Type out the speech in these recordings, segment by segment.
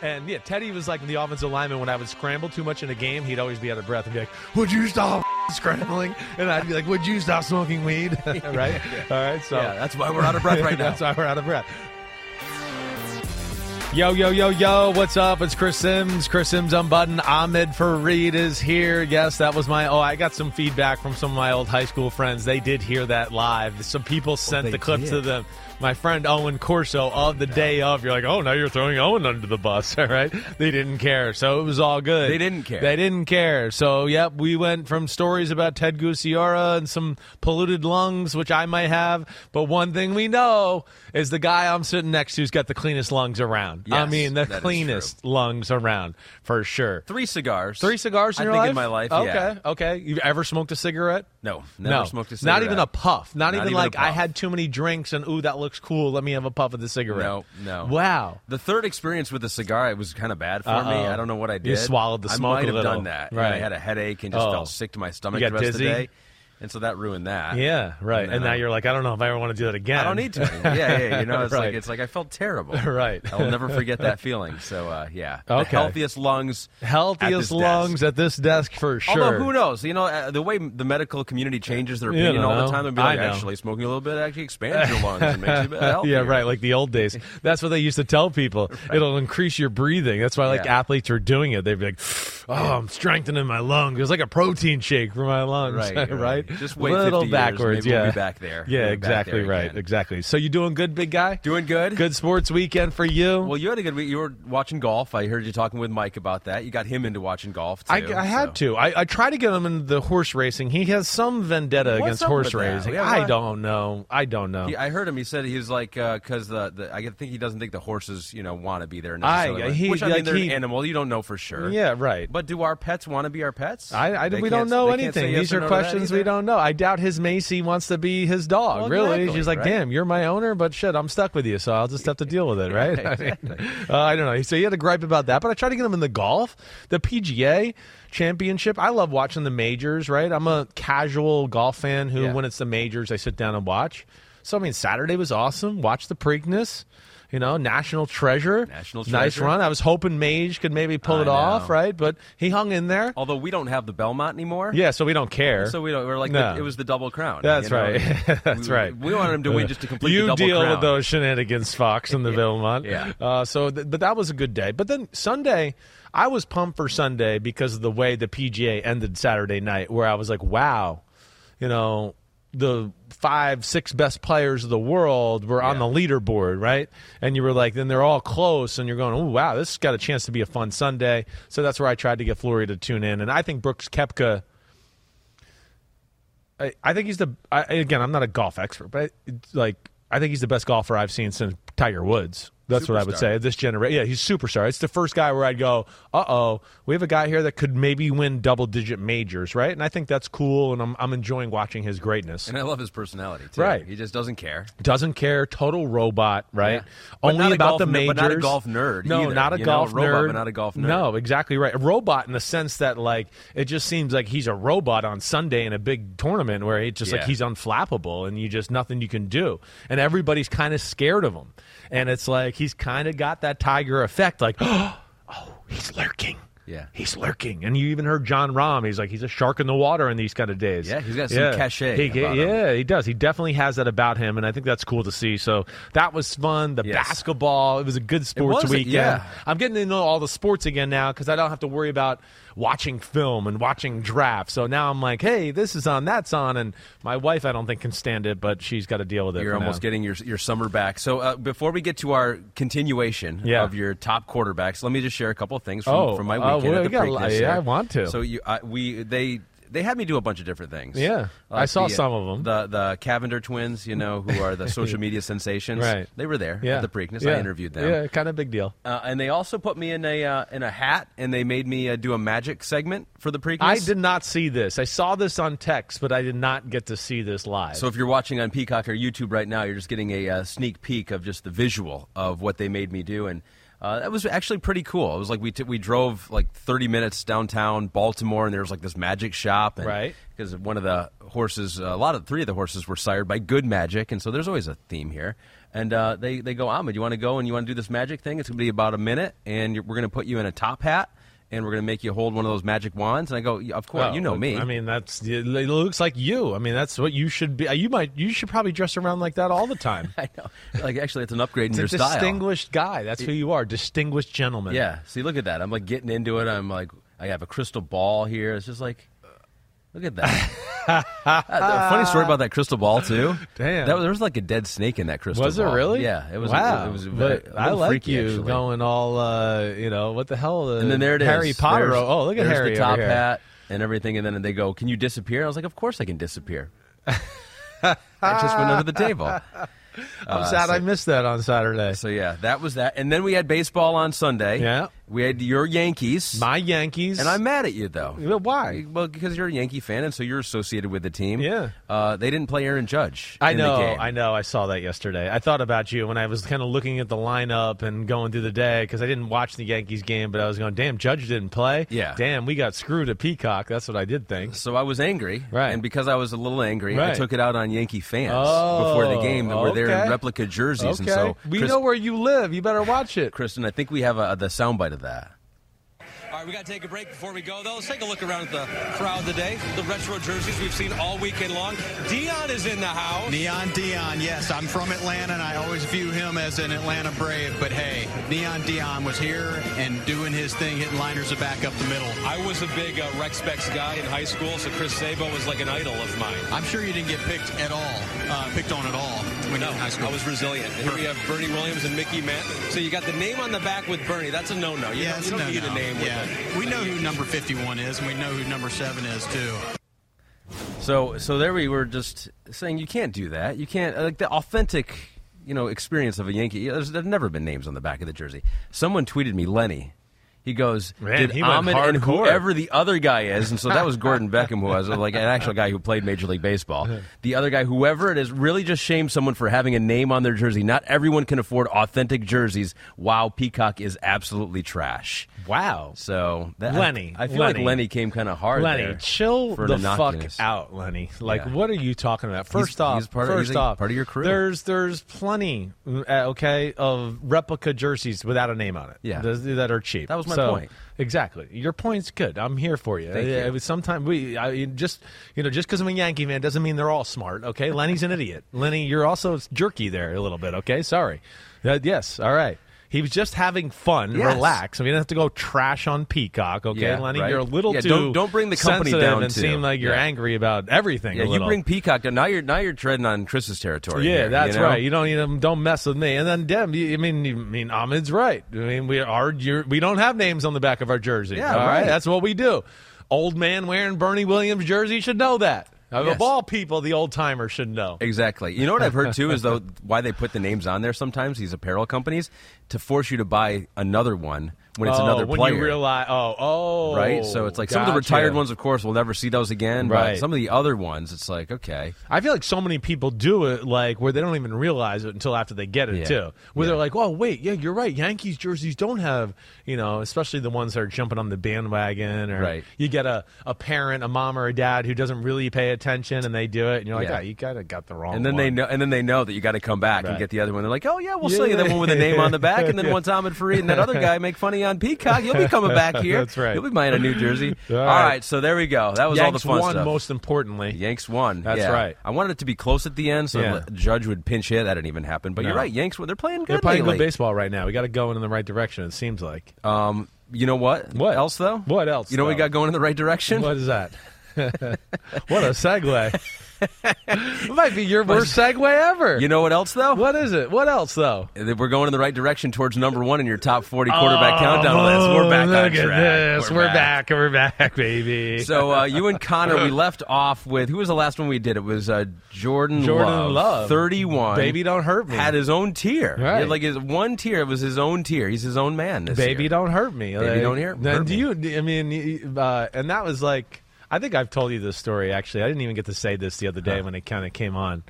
And yeah, Teddy was like the offensive lineman when I would scramble too much in a game, he'd always be out of breath and be like, Would you stop scrambling? And I'd be like, Would you stop smoking weed? right? All right. So Yeah, that's why we're out of breath right now. that's why we're out of breath. Yo, yo, yo, yo, what's up? It's Chris Sims. Chris Sims unbuttoned. Ahmed Fareed is here. Yes, that was my. Oh, I got some feedback from some of my old high school friends. They did hear that live. Some people sent the clip to them. My friend Owen Corso of the day of. You're like, oh, now you're throwing Owen under the bus. All right. They didn't care. So it was all good. They didn't care. They didn't care. So, yep, we went from stories about Ted Gucciora and some polluted lungs, which I might have. But one thing we know is the guy I'm sitting next to's got the cleanest lungs around. I mean, the cleanest lungs around for sure. Three cigars. Three cigars in I your think life? in my life. Okay, yeah. okay. You've ever smoked a cigarette? No, never no, smoked a cigarette. Not even a puff. Not, Not even, even like I had too many drinks and ooh, that looks cool. Let me have a puff of the cigarette. No, no. Wow. The third experience with the cigar, it was kind of bad for me. Uh-oh. I don't know what I did. You swallowed the smoke I might have little. done that. Right. And I had a headache and just Oh. felt sick to my stomach the rest dizzy? of the day. And so that ruined that. Yeah, right. And And, now I- you're like, I don't know if I ever want to do that again. I don't need to. Yeah, yeah. You know, it's Right. like it's like I felt terrible. Right. I will never forget that feeling. So uh, yeah, the Okay. healthiest lungs. at Healthiest this lungs desk. at this desk for sure. Although who knows? You know, uh, the way the medical community changes their opinion all the time, they'll be like, actually, smoking a little bit actually expands your lungs and makes you a bit healthier. Yeah, right. Like the old days. That's what they used to tell people. It'll increase your breathing. That's why like Yeah. athletes are doing it. They'd be like, "Oh, I'm strengthening my lungs." It's like a protein shake for my lungs, Right, right? right. Just wait Little 50 years, backwards. maybe yeah, we'll be back there. Yeah, We'll exactly there right. again. Exactly. So you doing good, big guy? Doing good. Good sports weekend for you. Well, you had a good week. You were watching golf. I heard you talking with Mike about that. You got him into watching golf too. I, I had to. I, I try to get him into the horse racing. He has some vendetta What's against horse racing. Yeah, I don't know. I don't know. He, I heard him. He said he was like uh, because the, the I think he doesn't think the horses you know want to be there I- necessarily. he- Which I mean, like, they're he- an animal. You don't know for sure. yeah, right. But do our pets want to be our pets? I, I we don't know they can't say anything. yes These are no questions we either? Don't know. I doubt his Macy wants to be his dog. Well, really, exactly, she's like, right? "Damn, you're my owner," but shit, I'm stuck with you, so I'll just have to deal with it, right? I, mean, uh, I don't know. So he had a gripe about that, but I tried to get him in the golf, the PGA Championship. I love watching the majors, right? I'm a casual golf fan who, Yeah. when it's the majors, I sit down and watch. So I mean, Saturday was awesome. Watch the Preakness. You know, national treasure. National treasure. Nice run. I was hoping Mage could maybe pull I it off, right? But he hung in there. Although we don't have the Belmont anymore. Yeah, so we don't care. So we don't. We're like No. the, it was the double crown. That's you know? right. That's we, right. We wanted him to win just to complete you the double crown. You deal crown. with those shenanigans, Fox and the Belmont. Yeah. Uh, so, th- but that was a good day. But then Sunday, I was pumped for Sunday because of the way the PGA ended Saturday night, where I was like, wow, you know, the five, six best players of the world were on the leaderboard, right? And you were like, then they're all close, and you're going, oh, wow, this has got a chance to be a fun Sunday. So that's where I tried to get Florio to tune in. And I think Brooks Koepka. I, I think he's the I, again. I'm not a golf expert, but it's like I think he's the best golfer I've seen since Tiger Woods. That's what I would say. This generation, yeah, he's a superstar. It's the first guy where I'd go, uh oh, we have a guy here that could maybe win double digit majors, right? And I think that's cool, and I'm I'm enjoying watching his greatness. And I love his personality too. Right. He just doesn't care. Doesn't care, total robot, right? Yeah. Only about golf the majors. but not a golf nerd No, either. not a You know, golf a robot, nerd. but not a golf nerd. No, exactly right. A robot in the sense that like it just seems like he's a robot on Sunday in a big tournament where it's just like he's unflappable and you just nothing you can do, and everybody's kind of scared of him, and it's like he's kind of got that Tiger effect, like oh, he's lurking. Yeah. he's lurking. And you even heard Jon Rahm. He's like, he's a shark in the water in these kind of days. Yeah, he's got some cachet He, yeah, he does. He definitely has that about him, and I think that's cool to see. So that was fun. The Yes. basketball. It was a good sports weekend. yeah. I'm getting to know all the sports again now because I don't have to worry about watching film and watching drafts. So now I'm like, hey, this is on, that's on, and my wife I don't think can stand it, but she's got to deal with it. You're almost now. getting your your summer back. So uh, before we get to our continuation Yeah. of your top quarterbacks, let me just share a couple of things from, Oh, from my uh, weekend well, at the got a Preakness lot- here. yeah, I want to. So you, uh, we they. They had me do a bunch of different things. Yeah, I saw some of 'em. The the Cavinder twins, you know, who are the social media sensations. Right. They were there yeah. at the Preakness. Yeah. I interviewed them. Yeah, kind of big deal. Uh, and they also put me in a uh, in a hat, and they made me uh, do a magic segment for the Preakness. I did not see this. I saw this on text, but I did not get to see this live. So if you're watching on Peacock or YouTube right now, you're just getting a uh, sneak peek of just the visual of what they made me do, and uh, that was actually pretty cool. It was like we t- we drove like 30 minutes downtown Baltimore, and there was like this magic shop, and, Right. Because one of the horses, a lot of three of the horses were sired by Good Magic, and so there's always a theme here. And uh, they they go, Ahmed, you want to go and you want to do this magic thing? It's going to be about a minute, and you're, we're going to put you in a top hat. And we're going to make you hold one of those magic wands. And I go, of course, you know me. I mean, that's it looks like you. I mean, that's what you should be. You might. You should probably dress around like that all the time. I know. Like, actually, it's an upgrade in It's your a style. distinguished guy. That's who you are. Distinguished gentleman. Yeah. See, look at that. I'm like getting into it. I'm like, I have a crystal ball here. It's just like, look at that. Uh, funny story about that crystal ball too. Damn. that, there was like a dead snake in that crystal. Ball. Was it really? Yeah, it was. Wow. It was. a- but a I like freaky, you actually. going all. Uh, you know what the hell? Uh, And then there it is. Harry Potter. There's- oh, look at Harry the top over here. hat and everything. And then they go, "Can you disappear?" I was like, "Of course I can disappear." I just went under the table. I'm sad I missed that on Saturday. So yeah, that was that. And then we had baseball on Sunday. Yeah. We had your Yankees. My Yankees. and I'm mad at you though. Well, Why? Well, because you're a Yankee fan, and so you're associated with the team. Yeah. Uh, they didn't play Aaron Judge. I in the know, game. I know. I saw that yesterday. I thought about you when I was kind of looking at the lineup and going through the day because I didn't watch the Yankees game, but I was going, "Damn, Judge didn't play. Yeah. damn, we got screwed at Peacock." That's what I did think. So I was angry, Right. And because I was a little angry, I took it out on Yankee fans Oh, before the game that were there in replica jerseys, Okay, and so we Chris- know where you live. You better watch it. Kristen, I think we have a, the soundbite of that. All right, we got to take a break before we go, though. Let's take a look around at the crowd today. The retro jerseys we've seen all weekend long. Dion is in the house. Neon Dion, yes, I'm from Atlanta and I always view him as an Atlanta Brave, but hey, Neon Dion was here and doing his thing, hitting liners back up the middle. I was a big uh, Rec Specs guy in high school, so Chris Sabo was like an idol of mine. I'm sure you didn't get picked at all, uh, picked on at all when you were in high school. I was resilient. And here we have Bernie Williams and Mickey Mantle. So you got the name on the back with Bernie. That's a no-no. You yeah, don't, you don't no, need a name with it. We know who number 51 is, and we know who number 7 is, too. So, so there we were just saying you can't do that. You can't uh, like the authentic, you know, experience of a Yankee. There's, there've never been names on the back of the jersey. Someone tweeted me, Lenny. He goes, Man, did he Ahmed and whoever the other guy is, and so that was Gordon Beckham, who was like an actual guy who played Major League Baseball. The other guy, whoever it is, really just shamed someone for having a name on their jersey. Not everyone can afford authentic jerseys. Wow, Peacock is absolutely trash. Wow. So that, Lenny, I, I feel Lenny. like Lenny came kind of hard. Lenny, chill for the fuck out, Lenny. Like, Yeah. what are you talking about? First He's- off, he's part of- first a off, part of your crew. There's there's plenty, uh, okay, of replica jerseys without a name on it. Yeah. That are cheap. That was my So, point. Exactly. Your point's good. I'm here for you. Thank Uh, you. it Sometimes we I, just you know just because I'm a Yankee fan doesn't mean they're all smart. Okay, Lenny's an idiot. Lenny, you're also jerky there a little bit. Okay, sorry. Uh, yes. All right. He was just having fun, Yes. relax. I mean, you don't have to go trash on Peacock, okay, Yeah, Lenny? right. You're a little Yeah, too don't- don't bring the company down, and too. seem like you're Yeah. angry about everything. Yeah, you bring Peacock down. Now you're now you're treading on Chris's territory. Yeah, here, that's you know? right. You don't you know, don't mess with me. And then Dem, you, I mean, you, I mean, Ahmed's right. I mean, we are you're, we don't have names on the back of our jersey. Yeah, all right. That's what we do. Old man wearing Bernie Williams jersey should know that. Of Yes. all people, the old timer should know. Exactly. You know what I've heard too is though why they put the names on there sometimes these apparel companies to force you to buy another one when it's oh, another when player. you realize, oh, oh, Right, so it's like some of the retired ones, of course, we'll never see those again. Right. But some of the other ones, it's like okay, I feel like so many people do it like where they don't even realize it until after they get it Yeah. too. Where Yeah. they're like, "Oh, wait, yeah, you're right. Yankees jerseys don't have, you know, especially the ones that are jumping on the bandwagon or Right. you get a, a parent, a mom or a dad who doesn't really pay attention and they do it and you're like, Yeah. "Ah, you of got the wrong and then one." they know, and then they know that you got to come back and get the other one. They're like, oh yeah, we'll sell you that one with a name on the back, and then Yeah. once Ahmed Fareed and that other guy make funny on Peacock. You'll be coming back here. That's right. You'll be buying a New Jersey. All all right. right. so there we go. That was all the fun won, stuff. most importantly. Yanks won. That's Yeah. right. I wanted it to be close at the end, so Yeah. the Judge would pinch hit. That didn't even happen. But you're right. Yanks, they're playing good They're playing lately. good baseball right now. We got to go in the right direction. It seems like. Um, you know what? What? else though? What else, You know what we got going in the right direction? What is that? what a segue! It might be your worst segue ever. You know what else though? what is it? What else though? We're going in the right direction towards number one in your top 40 quarterback countdown list. We're back Oh, look on at track. this. We're, back. We're back, baby. So uh, you and Connor, we left off with who was the last one we did? It was uh, Jordan, Jordan Love. 31. Baby, don't hurt me. Had his own tier. Right. like his one tier. It was his own tier. He's his own man. Baby, year. don't hurt me. Baby, don't hear- Then hurt do me. you? I mean, uh, and that was like, I think I've told you this story. Actually, I didn't even get to say this the other day when it kind of came on.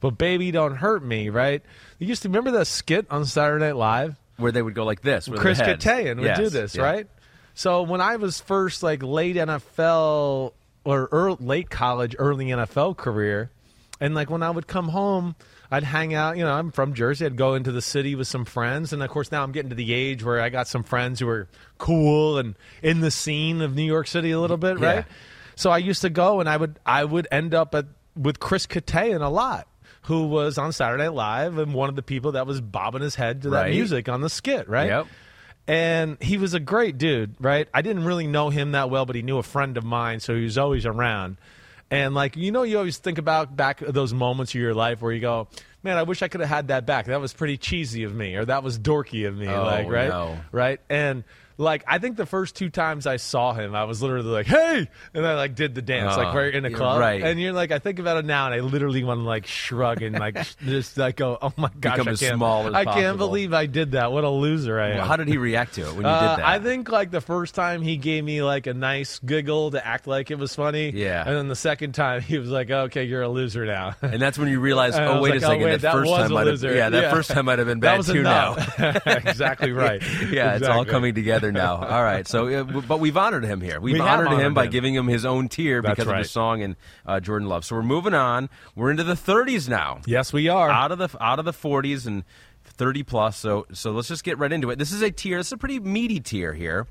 But baby, don't hurt me. Right? You used to remember the skit on Saturday Night Live. where they would go like this. with Chris. Kattan would Yes, do this, yeah. right? So when I was first like late NFL or early, late college, early NFL career, and like when I would come home, I'd hang out. You know, I'm from Jersey. I'd go into the city with some friends, and of course now I'm getting to the age where I got some friends who are cool and in the scene of New York City a little bit, Yeah. right? So I used to go, and I would I would end up at with Chris Kattan a lot. Who was on Saturday Night Live and one of the people that was bobbing his head to that Right. music on the skit, right? Yep. And he was a great dude, right? I didn't really know him that well, but he knew a friend of mine, so he was always around. And like you know, you always think about back those moments of your life where you go, "Man, I wish I could have had that back. That was pretty cheesy of me, or that was dorky of me." Oh, like, right, no. right. And like, I think the first two times I saw him, I was literally like, "Hey," and I like did the dance, Uh, like right in a club. right. And you're like, I think about it now, and I literally want to like shrug and like just like go, "Oh my gosh, Become I can't, I can't believe I did that. What a loser I am." Well, how did he react to it when you Uh, did that? I think like the first time he gave me like a nice giggle to act like it was funny. Yeah. And then the second time he was like, "Okay, you're a loser now." and that's when you realize, And oh wait like, a second, wait, that, that first time might have, yeah, that Yeah. first time might have been bad too. enough. Now, exactly right. yeah, it's all coming together now. All right, so uh, but we've honored him here. We've We have honored, him honored by him. giving him his own tier That's because of right. the song and uh, Jordan Love. So we're moving on. We're into the 30s now. Yes, we are. out of the out of the 40s and 30 plus. So so let's just get right into it. This is a tier. This is a pretty meaty tier here.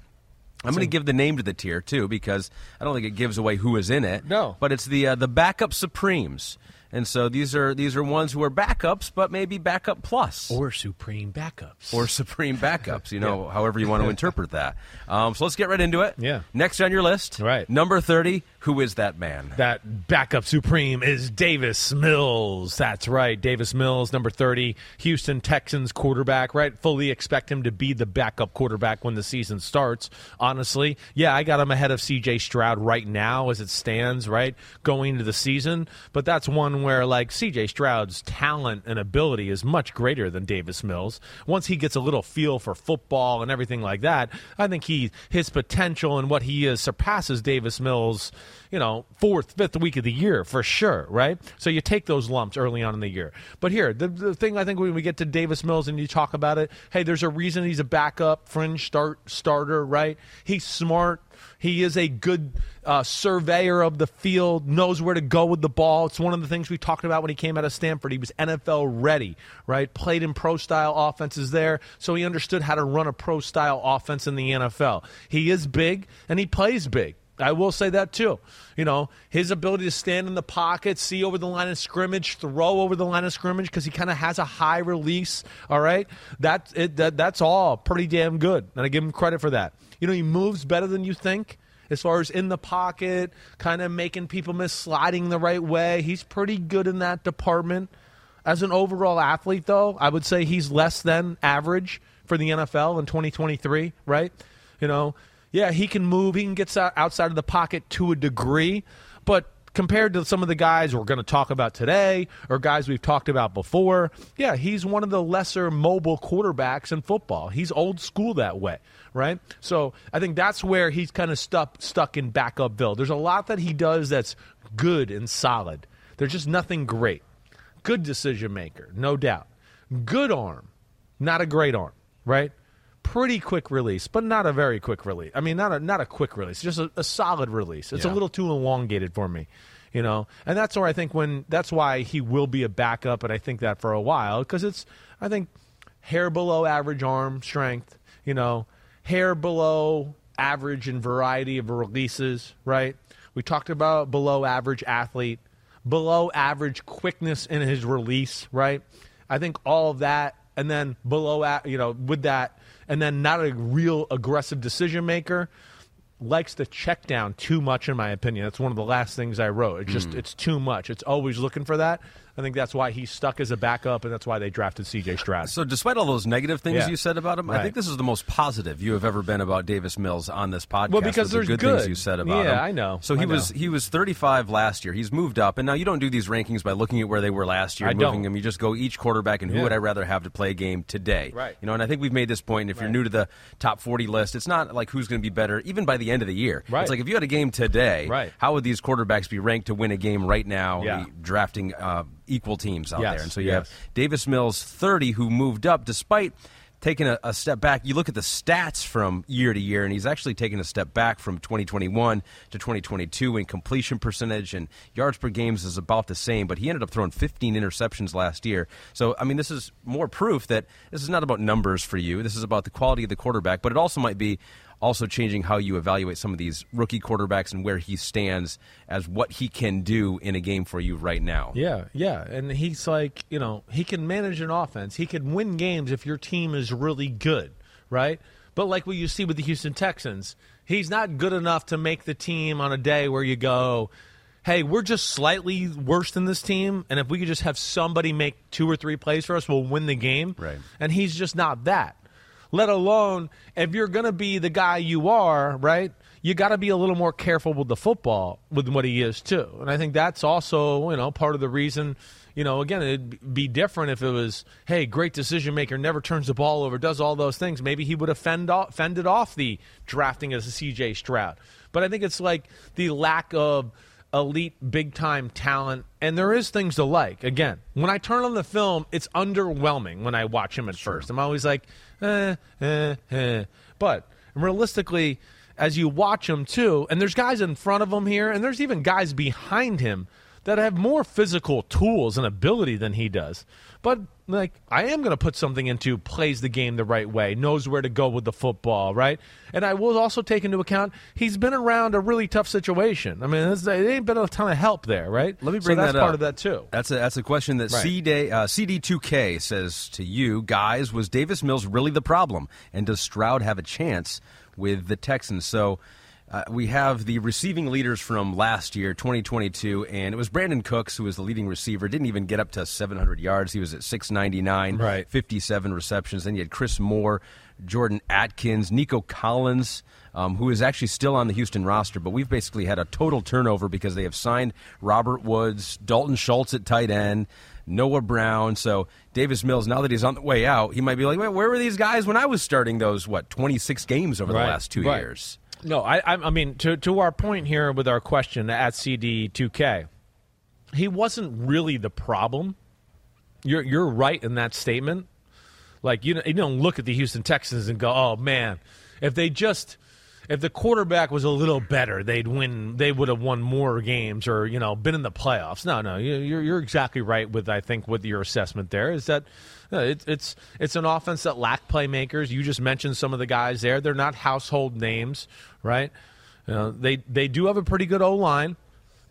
I'm going to give the name to the tier too because I don't think it gives away who is in it. No. but it's the uh, the backup supremes. And so these are these are ones who are backups, but maybe backup plus or supreme backups. or supreme backups. You know, however you want to interpret that. Um, so let's get right into it. Yeah. Next on your list, Right. Number thirty. Who is that man? That backup supreme is Davis Mills. That's right. Davis Mills, number 30, Houston Texans quarterback, right? Fully expect him to be the backup quarterback when the season starts. Honestly, yeah, I got him ahead of CJ Stroud right now as it stands, right? Going into the season. But that's one where, like, CJ Stroud's talent and ability is much greater than Davis Mills. Once he gets a little feel for football and everything like that, I think he his potential and what he is surpasses Davis Mills you know, fourth, fifth week of the year for sure, right? So you take those lumps early on in the year. But here, the, the thing I think when we get to Davis Mills and you talk about it, hey, there's a reason he's a backup, fringe start starter, right? He's smart. He is a good uh, surveyor of the field, knows where to go with the ball. It's one of the things we talked about when he came out of Stanford. He was NFL ready, right? Played in pro style offenses there, so he understood how to run a pro style offense in the NFL. He is big and he plays big. I will say that too. You know, his ability to stand in the pocket, see over the line of scrimmage, throw over the line of scrimmage because he kind of has a high release. All right, that, it, that that's all pretty damn good, and I give him credit for that. You know, he moves better than you think as far as in the pocket, kind of making people miss sliding the right way. He's pretty good in that department. As an overall athlete, though, I would say he's less than average for the NFL in 2023, right? You know, yeah, he can move, he can get outside of the pocket to a degree, but compared to some of the guys we're going to talk about today or guys we've talked about before, yeah, he's one of the lesser mobile quarterbacks in football. He's old school that way, right? So I think that's where he's kind of stuck stuck in backupville. There's a lot that he does that's good and solid. There's just nothing great. Good decision maker, no doubt. Good arm, not a great arm, right? Pretty quick release, but not a very quick release. I mean, not a not a quick release, just a, a solid release. It's a little too elongated for me, you know. And that's where I think when that's why he will be a backup, and I think that for a while because it's I think hair below average arm strength. You know, hair below average in variety of releases, right? We talked about below average athlete, below average quickness in his release, right? I think all of that, and then below, you know, with that, and then not a real aggressive decision maker likes to check down too much in my opinion. That's one of the last things i wrote. It's just hmm. it's too much. It's always looking for that i think that's why he's stuck as a backup and that's why they drafted cj stroud So, despite all those negative things Yeah. you said about him, I think this is the most positive you have ever been about Davis Mills on this podcast. Well, because with the there's good, good. things you said about Yeah, him. Yeah, I know. So he I was he was 35 last year. He's moved up, and now you don't do these rankings by looking at where they were last year, I and moving don't. them. You just go each quarterback and who Yeah. would I rather have to play a game today? Right. You know, and I think we've made this point. If you're new to the top 40 list, it's not like who's going to be better even by the end of the year. Right. It's like if you had a game today, Right. how would these quarterbacks be ranked to win a game right now? Yeah. Drafting uh, equal teams out Yes, there, and so you yes. have Davis Mills, 30, who moved up despite taking a, a step back. You look at the stats from year to year, and he's actually taken a step back from 2021 to 2022 in completion percentage and yards per games is about the same, but he ended up throwing 15 interceptions last year. So, I mean, this is more proof that this is not about numbers for you. This is about the quality of the quarterback, but it also might be also changing how you evaluate some of these rookie quarterbacks and where he stands as what he can do in a game for you right now. Yeah, yeah. And he's like, you know, he can manage an offense. He can win games if your team is really good, right? But like what you see with the Houston Texans, he's not good enough to make the team on a day where you go, hey, we're just slightly worse than this team. And if we could just have somebody make two or three plays for us, we'll win the game. Right. And he's just not that. Let alone if you're going to be the guy you are, right? You got to be a little more careful with the football with what he is too. And I think that's also, you know, part of the reason, you know, again, it'd be different if it was, hey, great decision maker, never turns the ball over, does all those things. Maybe he would have fend off, fended off the drafting as a CJ Stroud. But I think it's like the lack of elite big time talent and there is things to like again when i turn on the film it's underwhelming when i watch him at first i'm always like eh, eh, eh. but realistically as you watch him too and there's guys in front of him here and there's even guys behind him that have more physical tools and ability than he does but like i am going to put something into plays the game the right way knows where to go with the football right and i will also take into account he's been around a really tough situation i mean it ain't been a ton of help there right Let me bring So that's that part of that too That's a that's a question that Right. CD, uh, CD2K says to you guys. Was Davis Mills really the problem, and does Stroud have a chance with the Texans? So. Uh, we have the receiving leaders from last year, 2022, and it was Brandin Cooks who was the leading receiver. Didn't even get up to 700 yards. He was at 699, Right. 57 receptions. Then you had Chris Moore, Jordan Akins, Nico Collins, um, who is actually still on the Houston roster, but we've basically had a total turnover because they have signed Robert Woods, Dalton Schultz at tight end, Noah Brown. So Davis Mills, now that he's on the way out, he might be like, where were these guys when I was starting those, what, 26 games over the last two right. years? No, I, I, mean to to our point here with our question at CD2K, he wasn't really the problem. You're you're right in that statement. Like you, you don't look at the Houston Texans and go, "Oh man, if they just." If the quarterback was a little better, they'd win. They would have won more games, or you know, been in the playoffs. No, no, you're you're exactly right with I think with your assessment. There is that uh, it's it's it's an offense that lack playmakers. You just mentioned some of the guys there. They're not household names, right? You know, they they do have a pretty good O line,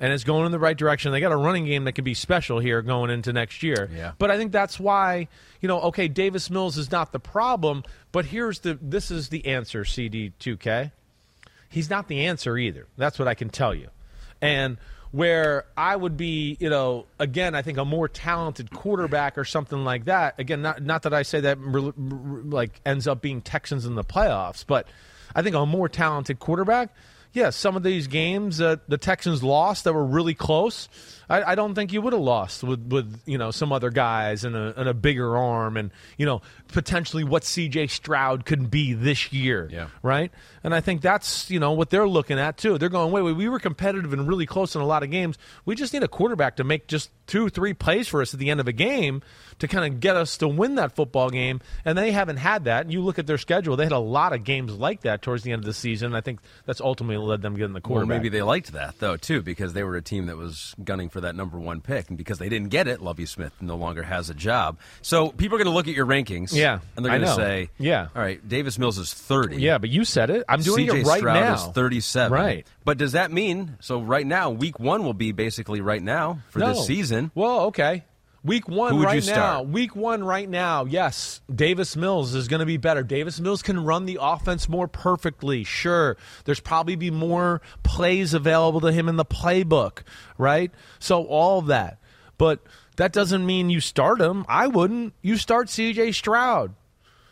and it's going in the right direction. They got a running game that can be special here going into next year. Yeah. But I think that's why you know, okay, Davis Mills is not the problem, but here's the this is the answer. CD two K. He's not the answer either. That's what I can tell you. And where I would be, you know, again, I think a more talented quarterback or something like that. Again, not not that I say that like ends up being Texans in the playoffs, but I think a more talented quarterback. Yeah, some of these games that the Texans lost that were really close, I, I don't think you would have lost with, with you know some other guys and a, and a bigger arm and you know potentially what C.J. Stroud could be this year Yeah. right? And I think that's you know what they're looking at too. They're going, wait, wait, we were competitive and really close in a lot of games. We just need a quarterback to make just two, three plays for us at the end of a game to kind of get us to win that football game. And they haven't had that. And you look at their schedule; they had a lot of games like that towards the end of the season. I think that's ultimately led them getting the quarterback. Or maybe they liked that though too, because they were a team that was gunning for that number one pick, and because they didn't get it, Lovie Smith no longer has a job. So people are going to look at your rankings, Yeah, and they're going to say, Yeah. all right, Davis Mills is thirty, Yeah, but you said it. I'm doing CJ it right Stroud now. is 37. Right. But does that mean so right now week 1 will be basically right now for no. this season? Well, okay. Week one right now. Week one right now. Yes, Davis Mills is going to be better. Davis Mills can run the offense more perfectly. Sure, there's probably be more plays available to him in the playbook, right? So all of that, but that doesn't mean you start him. I wouldn't. You start C.J. Stroud.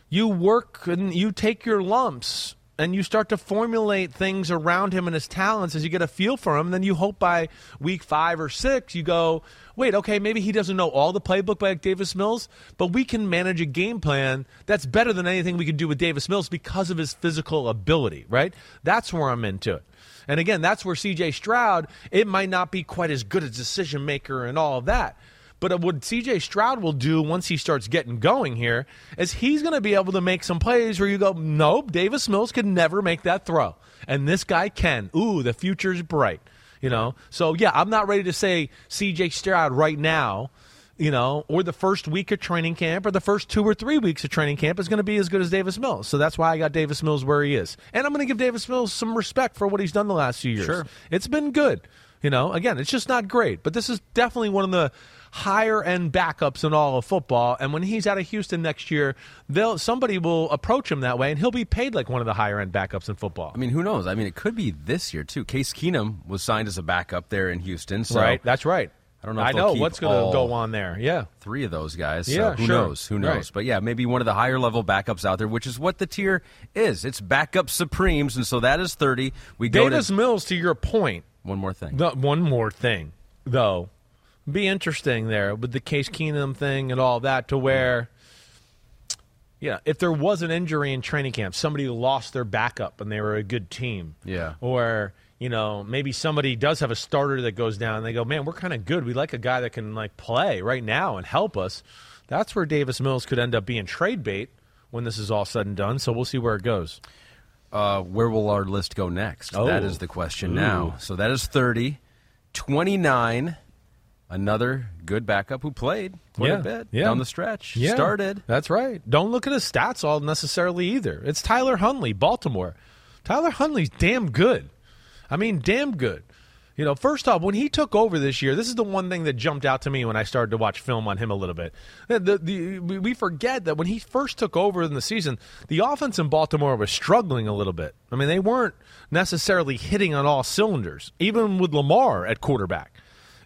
You work and you take your lumps and you start to formulate things around him and his talents as you get a feel for him. Then you hope by week five or six, you go, wait, okay, maybe he doesn't know all the playbook like Davis Mills, but we can manage a game plan that's better than anything we could do with Davis Mills because of his physical ability, right? That's where I'm into it. And again, that's where CJ Stroud, it might not be quite as good a decision maker and all of that. But what CJ Stroud will do once he starts getting going here is he's going to be able to make some plays where you go, nope, Davis Mills could never make that throw. And this guy can. Ooh, the future's bright. You know? So, yeah, I'm not ready to say CJ Stroud right now, you know, or the first week of training camp or the first two or three weeks of training camp is going to be as good as Davis Mills. So that's why I got Davis Mills where he is. And I'm going to give Davis Mills some respect for what he's done the last few years. Sure. It's been good. You know, again, it's just not great, but this is definitely one of the higher end backups in all of football. And when he's out of Houston next year, they'll somebody will approach him that way, and he'll be paid like one of the higher end backups in football. I mean, who knows? I mean, it could be this year too. Case Keenum was signed as a backup there in Houston, so right? That's right. I don't know if I know what's going to go on there. Yeah. three of those guys. So Yeah, who sure. knows? Who knows? Right. But yeah, maybe one of the higher level backups out there, which is what the tier is. It's backup supremes, and so that is thirty. We go Davis to Mills, to your point. point, one more thing. The, one more thing, though, be interesting there with the Case Keenum thing and all that, to where, yeah, if there was an injury in training camp, somebody lost their backup and they were a good team, Yeah. or you know maybe somebody does have a starter that goes down and they go, man, we're kind of good. We like a guy that can like play right now and help us. That's where Davis Mills could end up being trade bait when this is all said and done. So we'll see where it goes. Uh, where will our list go next? Oh. That is the question Ooh. now. So that is 30. 29. Another good backup who played quite Yeah, a bit yeah. down the stretch. Yeah, Started. That's right. Don't look at his stats all necessarily either. It's Tyler Huntley, Baltimore. Tyler Huntley's damn good. I mean, damn good. You know, first off, when he took over this year, this is the one thing that jumped out to me when I started to watch film on him a little bit. The, the, we forget that when he first took over in the season, the offense in Baltimore was struggling a little bit. I mean, they weren't necessarily hitting on all cylinders, even with Lamar at quarterback.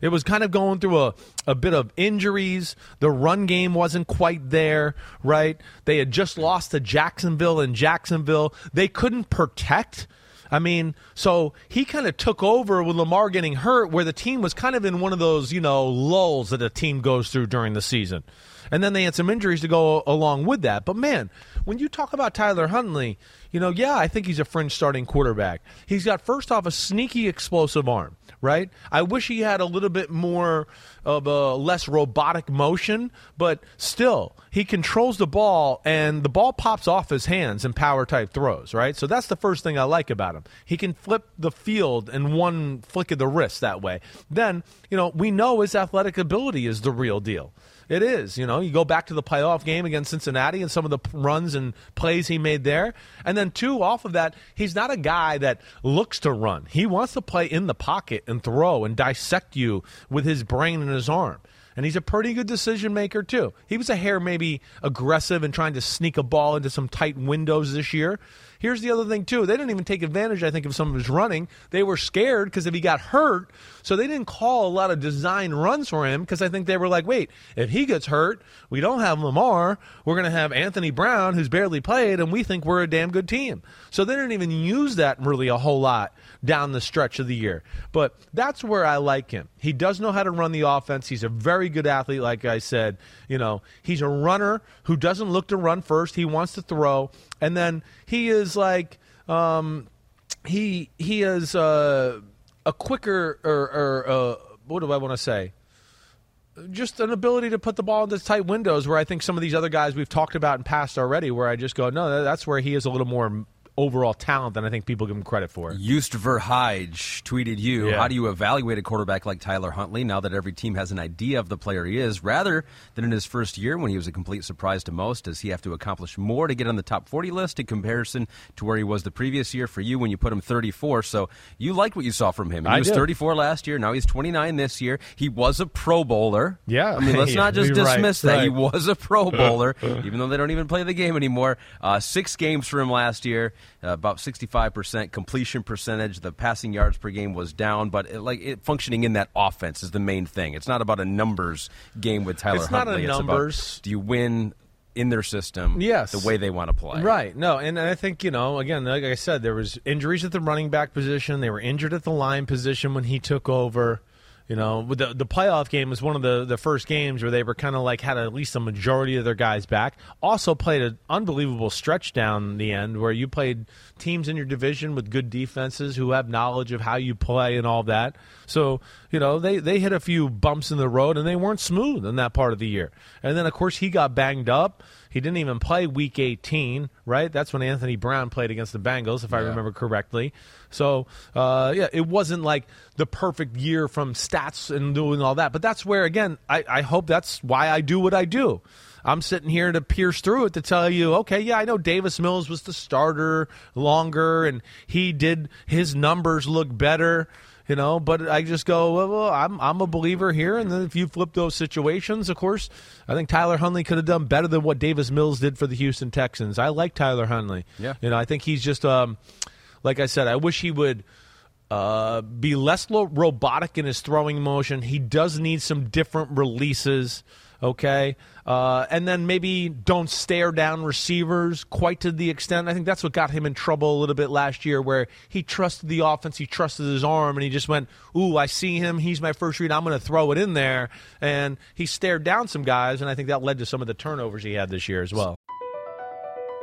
It was kind of going through a, a bit of injuries. The run game wasn't quite there, right? They had just lost to Jacksonville in Jacksonville. They couldn't protect. I mean, so he kind of took over with Lamar getting hurt, where the team was kind of in one of those, you know, lulls that a team goes through during the season. And then they had some injuries to go along with that. But man, when you talk about Tyler Huntley, you know, yeah, I think he's a fringe starting quarterback. He's got, first off, a sneaky explosive arm, right? I wish he had a little bit more of a less robotic motion, but still, he controls the ball and the ball pops off his hands in power type throws, right? So that's the first thing I like about him. He can flip the field in one flick of the wrist that way. Then, you know, we know his athletic ability is the real deal. It is. You know, you go back to the playoff game against Cincinnati and some of the runs and plays he made there. And then, two, off of that, he's not a guy that looks to run. He wants to play in the pocket and throw and dissect you with his brain and his arm. And he's a pretty good decision maker, too. He was a hair maybe aggressive and trying to sneak a ball into some tight windows this year. Here's the other thing, too. They didn't even take advantage, I think, of some of his running. They were scared because if he got hurt, so they didn't call a lot of design runs for him because I think they were like, wait, if he gets hurt, we don't have Lamar. We're going to have Anthony Brown, who's barely played, and we think we're a damn good team. So they didn't even use that really a whole lot down the stretch of the year. But that's where I like him. He does know how to run the offense. He's a very good athlete, like I said. You know, he's a runner who doesn't look to run first. He wants to throw. And then he is like, um, he he is uh, a quicker or, or uh, what do I want to say? Just an ability to put the ball into tight windows where I think some of these other guys we've talked about in past already, where I just go, no, that's where he is a little more overall talent than I think people give him credit for. Just Verheij tweeted you, Yeah. How do you evaluate a quarterback like Tyler Huntley now that every team has an idea of the player he is, rather than in his first year when he was a complete surprise to most? Does he have to accomplish more to get on the top 40 list in comparison to where he was the previous year for you when you put him 34? So you liked what you saw from him. He I was did. 34 last year. Now he's 29 this year. He was a Pro Bowler. Yeah. I mean, let's Yeah, not just you're right, dismiss that. He was a Pro Bowler, even though they don't even play the game anymore. Uh, six games for him last year, Uh, about 65% completion percentage. The passing yards per game was down, but it, like it, functioning in that offense is the main thing. It's not about a numbers game with Tyler It's not a Huntley. It's about numbers. do you win in their system Yes. the way they want to play. Right. No, and I think you know, again, like I said, there was injuries at the running back position. They were injured at the line position when he took over. You know, with the the playoff game was one of the the first games where they were kind of like had at least a majority of their guys back. Also played an unbelievable stretch down the end where you played teams in your division with good defenses who have knowledge of how you play and all that. So you know they they hit a few bumps in the road and they weren't smooth in that part of the year. And then of course he got banged up. He didn't even play week 18, right? That's when Anthony Brown played against the Bengals, if I remember correctly. So, uh, yeah, it wasn't like the perfect year from stats and doing all that. But that's where, again, I, I hope that's why I do what I do. I'm sitting here to pierce through it to tell you, okay, yeah, I know Davis Mills was the starter longer and he did his numbers look better you know. But I just go, well, well, I'm I'm a believer here, and then if you flip those situations, of course, I think Tyler Huntley could have done better than what Davis Mills did for the Houston Texans. I like Tyler Huntley. Yeah. you know, I think he's just um, like I said, I wish he would. Uh, be less lo- robotic in his throwing motion. He does need some different releases, okay? Uh, and then maybe don't stare down receivers quite to the extent. I think that's what got him in trouble a little bit last year, where he trusted the offense, he trusted his arm, and he just went, "Ooh, I see him. He's my first read. I'm going to throw it in there." And he stared down some guys, and I think that led to some of the turnovers he had this year as well.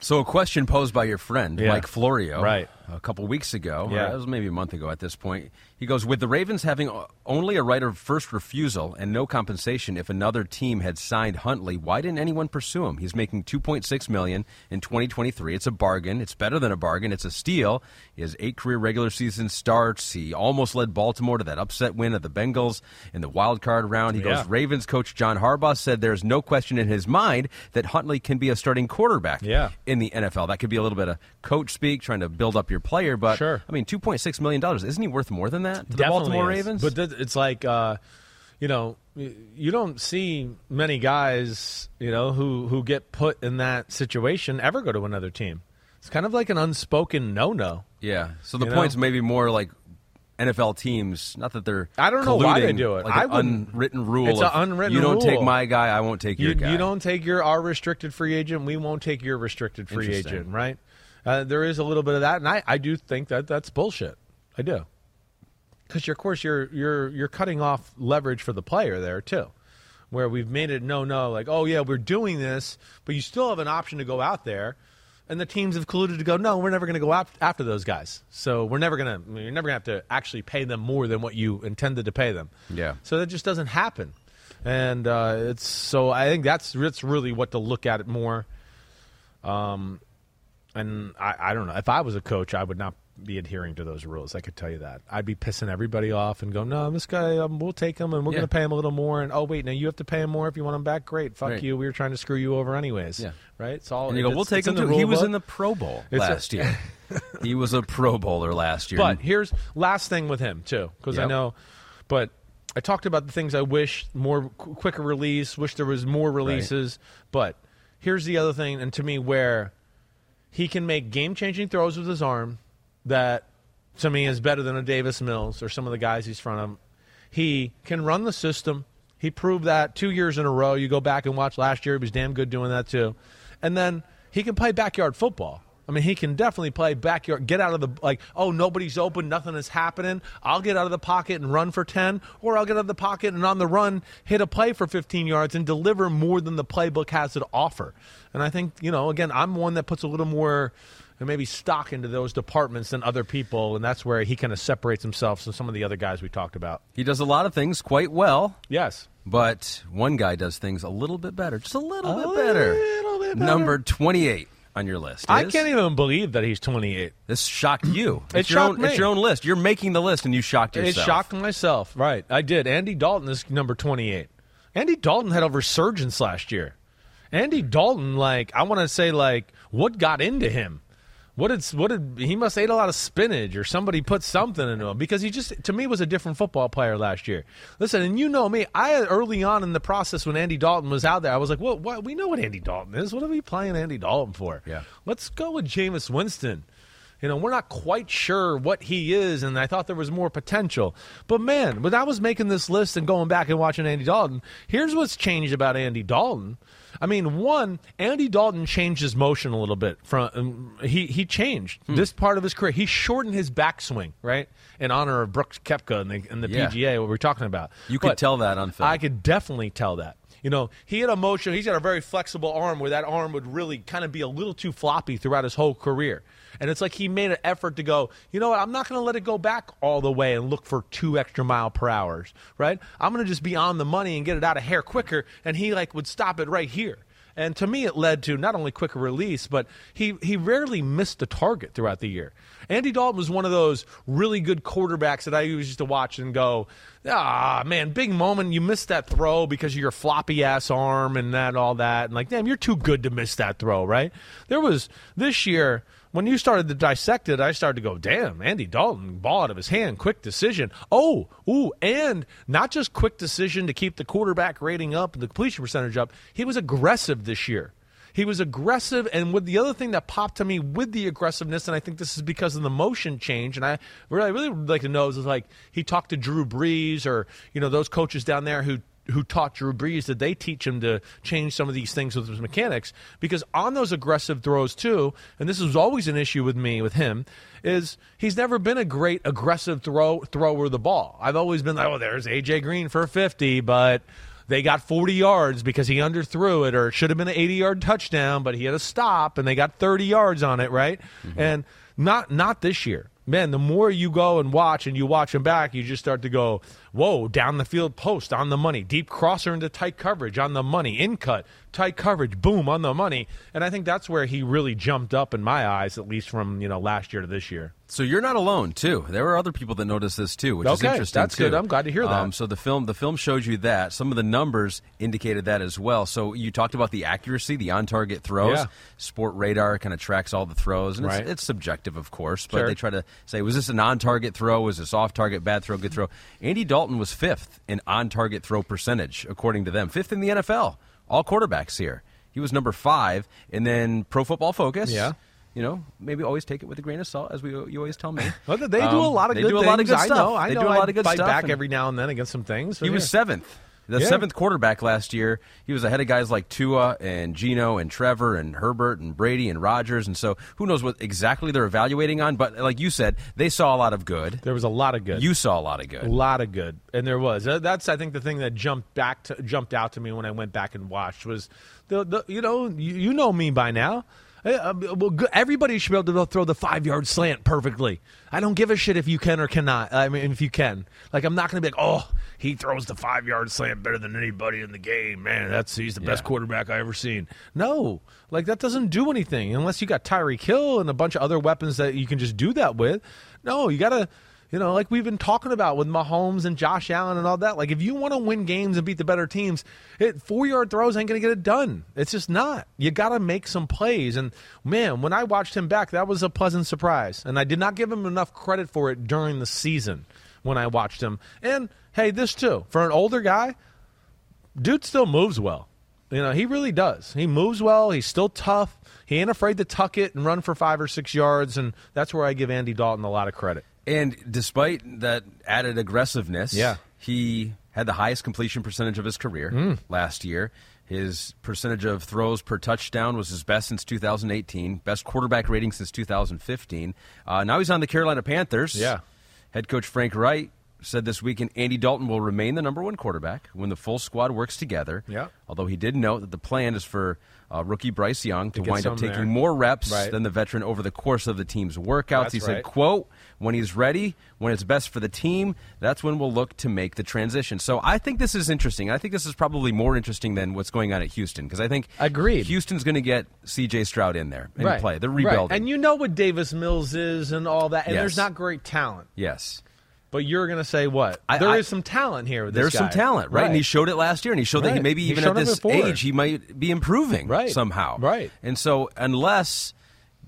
So, a question posed by your friend, Yeah. Mike Florio, Right. A couple weeks ago, Yeah. it was maybe a month ago at this point. He goes, With the Ravens having only a right of first refusal and no compensation if another team had signed Huntley, why didn't anyone pursue him? He's making 2.6 million in 2023. It's a bargain. It's better than a bargain. It's a steal. He has eight career regular season starts. He almost led Baltimore to that upset win of the Bengals in the wild card round. He Yeah. goes, Ravens coach John Harbaugh said there's no question in his mind that Huntley can be a starting quarterback Yeah. in the NFL. That could be a little bit of coach speak, trying to build up your player. But Sure. I mean, two point six million dollars isn't he worth more than that to the Baltimore is. Ravens? But th- it's like, uh, you know, you don't see many guys, you know, who who get put in that situation ever go to another team. It's kind of like an unspoken no-no. yeah. So the point's know? maybe more like NFL teams. Not that they're I don't know why they do it. Like I an unwritten rule. It's an unwritten rule. You don't take my guy, I won't take You, your guy. you don't take your our restricted free agent. We won't take your restricted free agent, right? Uh, there is a little bit of that, and I, I do think that that's bullshit. I do, because of course you're you're you're cutting off leverage for the player there too, where we've made it no no like oh yeah we're doing this, but you still have an option to go out there and the teams have colluded to go, no, we're never going to go ap- after those guys. So we're never going to, you're never going to have to actually pay them more than what you intended to pay them. Yeah. So that just doesn't happen. And uh, it's so I think that's that's really what to look at it more. Um, and I, I don't know if I was a coach, I would not be adhering to those rules. I could tell you that. I'd be pissing everybody off and go, no, this guy, um, we'll take him and we're Yeah. going to pay him a little more. And oh wait, now you have to pay him more if you want him back. Great, fuck Right. you. We were trying to screw you over anyways. Yeah. right. It's all. And you go, we'll take him too. He was book. in the Pro Bowl It's a- last year. he was a Pro Bowler last year. But here's last thing with him too, because I know. But I talked about the things I wish more qu- quicker release. Wish there was more releases. But here's the other thing, and to me, where he can make game changing throws with his arm that to me is better than a Davis Mills or some of the guys he's front of. He can run the system. He proved that two years in a row. You go back and watch last year; he was damn good doing that too. And then he can play backyard football. I mean, he can definitely play backyard. Get out of the like, oh, nobody's open, nothing is happening. I'll get out of the pocket and run for ten, or I'll get out of the pocket and on the run hit a play for 15 yards and deliver more than the playbook has to offer. And I think you know, again, I'm one that puts a little more and maybe stock into those departments than other people, and that's where he kind of separates himself from some of the other guys we talked about. he does a lot of things quite well. Yes. But one guy does things a little bit better, just a little A bit better. little bit better. Number twenty-eight on your list. I is- can't even believe that he's 28. This shocked you. It It's your shocked own, It's your own list. You're making the list, and you shocked yourself. It shocked myself. Right. I did. Andy Dalton is number 28. Andy Dalton had a resurgence last year. Andy Dalton, like, I want to say, like, what got into him? What did, what did, he must ate a lot of spinach or somebody put something into him because he just, to me, was a different football player last year. Listen, and you know me, I, early on in the process when Andy Dalton was out there, I was like, well, what, we know what Andy Dalton is. What are we playing Andy Dalton for? Yeah. Let's go with Jameis Winston. You know, we're not quite sure what he is, and I thought there was more potential. But man, when I was making this list and going back and watching Andy Dalton, here's what's changed about Andy Dalton. I mean, one, Andy Dalton changed his motion a little bit. From um, he he changed this part of his career. He shortened his backswing, right, in honor of Brooks Koepka and the, and the Yeah. PGA. What we're talking about. You could But tell that on film. I could definitely tell that. You know, he had a motion. He's got a very flexible arm where that arm would really kind of be a little too floppy throughout his whole career. And it's like he made an effort to go, you know what, I'm not going to let it go back all the way and look for two extra mile per hours, right? I'm going to just be on the money and get it out of hair quicker. And he like would stop it right here. And to me, it led to not only quicker release, but he, he rarely missed a target throughout the year. Andy Dalton was one of those really good quarterbacks that I used to watch and go, ah, man, big moment. You missed that throw because of your floppy ass arm and that, all that. And like, damn, you're too good to miss that throw, right? There was this year, when you started to dissect it, I started to go, damn, Andy Dalton, ball out of his hand, quick decision. Oh, ooh, and not just quick decision to keep the quarterback rating up and the completion percentage up, he was aggressive this year. He was aggressive, and with the other thing that popped to me with the aggressiveness, and I think this is because of the motion change, and I really, really would like to know is like he talked to Drew Brees or you know those coaches down there who who taught Drew Brees did they teach him to change some of these things with his mechanics? Because on those aggressive throws too, and this was always an issue with me with him, is he's never been a great aggressive throw thrower of the ball. I've always been like, oh, there's AJ Green for fifty, but they got 40 yards because he underthrew it, or it should have been an 80 yard touchdown, but he had a stop and they got 30 yards on it, right? Mm-hmm. And not not this year. Man, the more you go and watch and you watch him back, you just start to go, whoa, down the field post on the money, deep crosser into tight coverage on the money, in cut, tight coverage, boom, on the money. And I think that's where he really jumped up in my eyes, at least from, you know, last year to this year. So you're not alone too. There were other people that noticed this too, which is interesting. that's too. good. I'm glad to hear that. Um, so the film, the film showed you that. Some of the numbers indicated that as well. So you talked about the accuracy, the on-target throws. Yeah. Sportradar kind of tracks all the throws, and Right. it's, it's subjective, of course. But Sure. they try to say, was this an on-target throw? Was this off-target? Bad throw? Good throw? Andy Dalton was fifth in on-target throw percentage, according to them. Fifth in the NFL. All quarterbacks here. He was number five, and then Pro Football Focus. Yeah. You know, maybe always take it with a grain of salt, as we you always tell me. Well, they do Um, a lot of good. they good do things. a lot of good stuff. I know. I they know. do a I lot of good fight stuff. back every now and then against some things. he but was seventh. The Yeah. seventh quarterback last year. He was ahead of guys like Tua and Geno and Trevor and Herbert and Brady and Rodgers. And so who knows what exactly they're evaluating on. But like you said, they saw a lot of good. There was a lot of good. You saw a lot of good. A lot of good, and there was. Uh, That's I think the thing that jumped back to, jumped out to me when I went back and watched was the, the you know you, you know me by now. Uh, well, everybody should be able to throw the five yard slant perfectly. I don't give a shit if you can or cannot. I mean, if you can, like, I'm not going to be like, oh, he throws the five yard slant better than anybody in the game. Man, that's he's the Yeah. best quarterback I ever seen. No, like that doesn't do anything unless you got Tyreek Hill and a bunch of other weapons that you can just do that with. No, you got to. You know, like we've been talking about with Mahomes and Josh Allen and all that. Like, if you want to win games and beat the better teams, it four yard throws ain't going to get it done. It's just not. You got to make some plays. And man, when I watched him back, that was a pleasant surprise. And I did not give him enough credit for it during the season when I watched him. And hey, this too for an older guy, dude still moves well. You know, he really does. He moves well. He's still tough. He ain't afraid to tuck it and run for five or six yards. And that's where I give Andy Dalton a lot of credit. And despite that added aggressiveness, Yeah. he had the highest completion percentage of his career Mm. last year. His percentage of throws per touchdown was his best since 2018, best quarterback rating since 2015. Uh, now he's on the Carolina Panthers. Yeah. Head coach Frank Reich said this weekend Andy Dalton will remain the number one quarterback when the full squad works together. Yeah. Although he did note that the plan is for uh, rookie Bryce Young to, get wind up taking there. more reps Right. than the veteran over the course of the team's workouts. That's he said, right. quote, when he's ready, when it's best for the team, that's when we'll look to make the transition. So I think this is interesting. I think this is probably more interesting than what's going on at Houston because I think Agreed. Houston's going to get C.J. Stroud in there and right. play. They're rebuilding. And you know what Davis Mills is and all that. And Yes. there's not great talent. yes. But you're going to say what? I- There is I- some talent here. With this There's some talent, right? And he showed it last year, and he showed that he maybe He even at this age he might be improving Right. somehow. Right. And so unless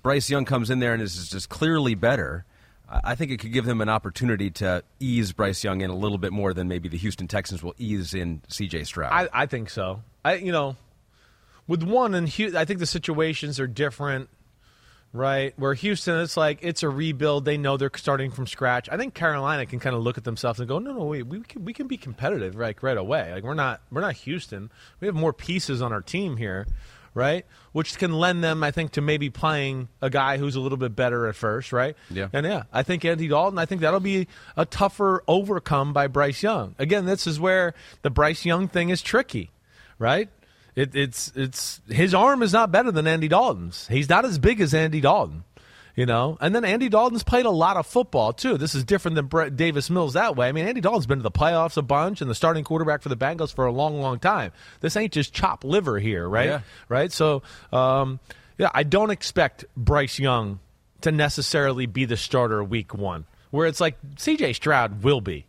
Bryce Young comes in there and is just clearly better, I I think it could give them an opportunity to ease Bryce Young in a little bit more than maybe the Houston Texans will ease in C.J. Stroud. I, I think so. I you know, with one and I think the situations are different, right? Where Houston, it's like it's a rebuild. They know they're starting from scratch. I think Carolina can kind of look at themselves and go, no, no, wait, we can we can be competitive like right away. Like we're not we're not Houston. We have more pieces on our team here. Right, which can lend them, I think, to maybe playing a guy who's a little bit better at first, right? Yeah. And yeah, I think Andy Dalton, I think that'll be a tougher overcome by Bryce Young. Again, this is where the Bryce Young thing is tricky, right? It, it's it's his arm is not better than Andy Dalton's. He's not as big as Andy Dalton, you know. And then Andy Dalton's played a lot of football too. This is different than Brett Davis Mills that way. I mean, Andy Dalton's been to the playoffs a bunch and the starting quarterback for the Bengals for a long, long time. This ain't just chop liver here, right? Yeah. Right. So, um, yeah, I don't expect Bryce Young to necessarily be the starter week one, where it's like C.J. Stroud will be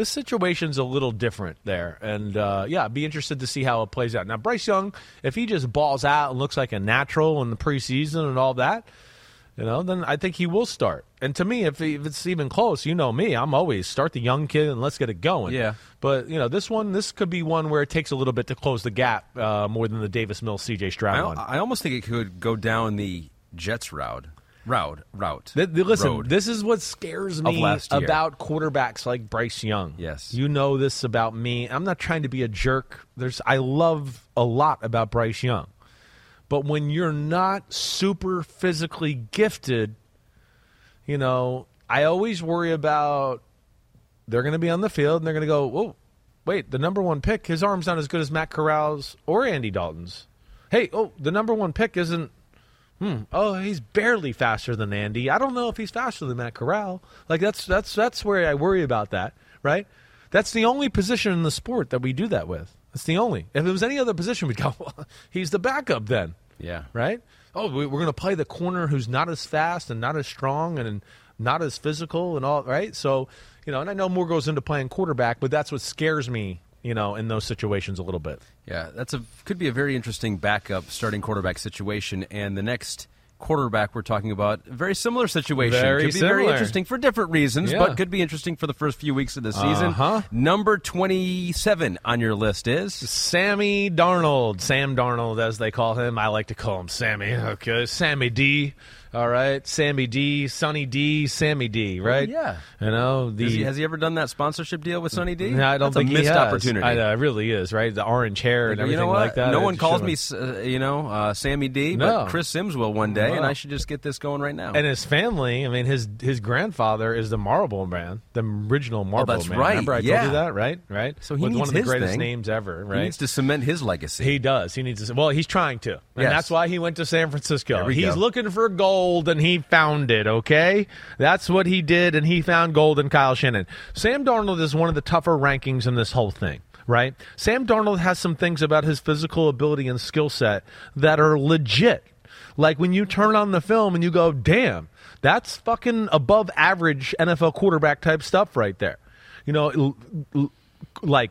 this situation's a little different there. And uh, yeah, I'd be interested to see how it plays out. Now, Bryce Young, if he just balls out and looks like a natural in the preseason and all that, you know, then I think he will start. And to me, if, he, if it's even close, you know me, I'm always start the young kid and let's get it going. Yeah. But, you know, this one, this could be one where it takes a little bit to close the gap uh, more than the Davis Mills CJ Stroud I, one. I almost think it could go down the Jets route. Route. Route. Th- th- listen, Road. this is what scares me about quarterbacks like Bryce Young. Yes. you know this about me. I'm not trying to be a jerk. There's, I love a lot about Bryce Young, but when you're not super physically gifted, you know, I always worry about they're going to be on the field and they're going to go, whoa, wait, the number one pick, his arm's not as good as Matt Corral's or Andy Dalton's. Hey, oh, the number one pick isn't. Hmm. Oh, he's barely faster than Andy. I don't know if he's faster than Matt Corral. Like that's that's that's where I worry about that. Right. That's the only position in the sport that we do that with. That's the only. If it was any other position, we'd go. Well, he's the backup then. Yeah. Right. Oh, we- we're going to play the corner who's not as fast and not as strong and not as physical and all. Right. So you know, and I know more goes into playing quarterback, but that's what scares me. You know, in those situations a little bit. Yeah, that's a could be a very interesting backup starting quarterback situation. And the next quarterback we're talking about, very similar situation. Very could be very interesting for different reasons, Yeah. but could be interesting for the first few weeks of the season. Uh-huh. Number twenty-seven on your list is Sammy Darnold, Sam Darnold, as they call him. I like to call him Sammy. Okay, Sammy D, All right, Sammy D, Sunny D, Sammy D, right? yeah. You know the. Has he, has he ever done that sponsorship deal with Sunny D? No, I don't That's think a missed he has. opportunity. I know, it really is, right? The orange hair and you everything know like that. No one calls me, uh, you know, uh, Sammy D, No. but Chris Sims will one day, and I should just get this going right now. And his family, I mean, his his grandfather is the Marlboro Man, the original Marlboro Oh, that's Man. right, Remember I yeah. told you that, right? Right. So he With needs one of the greatest thing. names ever, right? He needs to cement his legacy. He does. He needs to. Well, he's trying to, and Yes. that's why he went to San Francisco. He's go. looking for gold, and he found it. Okay, that's what he did, and he found gold in Kyle Shanahan. Sam Darnold is one of the tougher rankings in this whole thing. Right? Sam Darnold has some things about his physical ability and skill set that are legit. Like when you turn on the film and you go, "Damn, that's fucking above average NFL quarterback type stuff right there." You know, like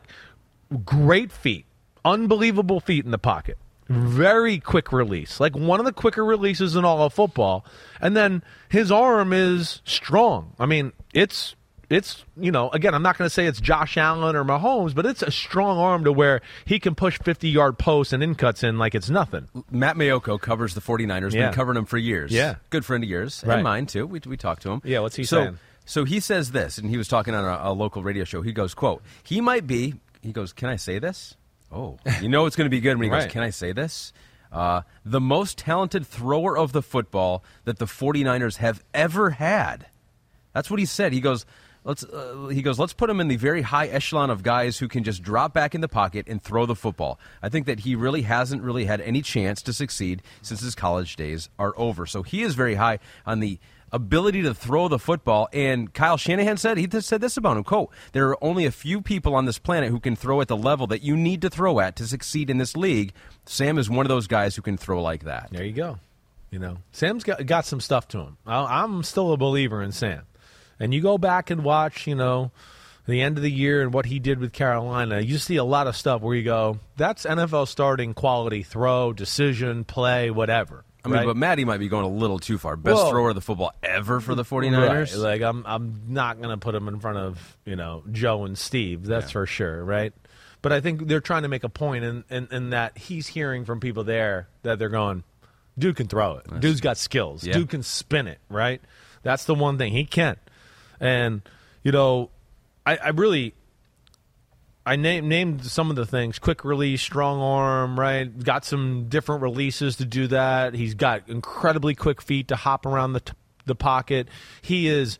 great feet, unbelievable feet in the pocket, very quick release, like one of the quicker releases in all of football. And then his arm is strong. I mean, it's it's you know again I'm not going to say it's Josh Allen or Mahomes, but it's a strong arm to where he can push 50 yard posts and in cuts in like it's nothing. Matt Maiocco covers the 49ers, Yeah. been covering them for years. Yeah. Good friend of yours, Right. and mine too. We, we talked to him. Yeah, what's he so, saying? So he says this, and he was talking on a, a local radio show. He goes, quote, he might be, he goes, can I say this? Oh, you know it's going to be good when he Right. goes, can I say this? Uh, the most talented thrower of the football that the 49ers have ever had. That's what he said. He goes, let's. Uh, he goes, let's put him in the very high echelon of guys who can just drop back in the pocket and throw the football. I think that he really hasn't really had any chance to succeed since his college days are over. So he is very high on the ability to throw the football. And Kyle Shanahan said he said this about him. Quote: There are only a few people on this planet who can throw at the level that you need to throw at to succeed in this league. Sam is one of those guys who can throw like that. There you go. You know, Sam's got got some stuff to him. I, I'm still a believer in Sam. And you go back and watch, you know, the end of the year and what he did with Carolina. You see a lot of stuff where you go, that's NFL starting quality throw, decision, play, whatever. I mean, right? but Matty might be going a little too far. Best Whoa. thrower of the football ever for the 49ers. Right. Like I'm I'm not going to put him in front of, you know, Joe and Steve. That's for sure, right? But I think they're trying to make a point in, in, in that he's hearing from people there that they're going, dude can throw it. Dude's got skills. Yeah. Dude can spin it, right? That's the one thing he can't. And, you know, I, I really I named named some of the things: quick release, strong arm, right? Got some different releases to do that. He's got incredibly quick feet to hop around the t- the pocket. He is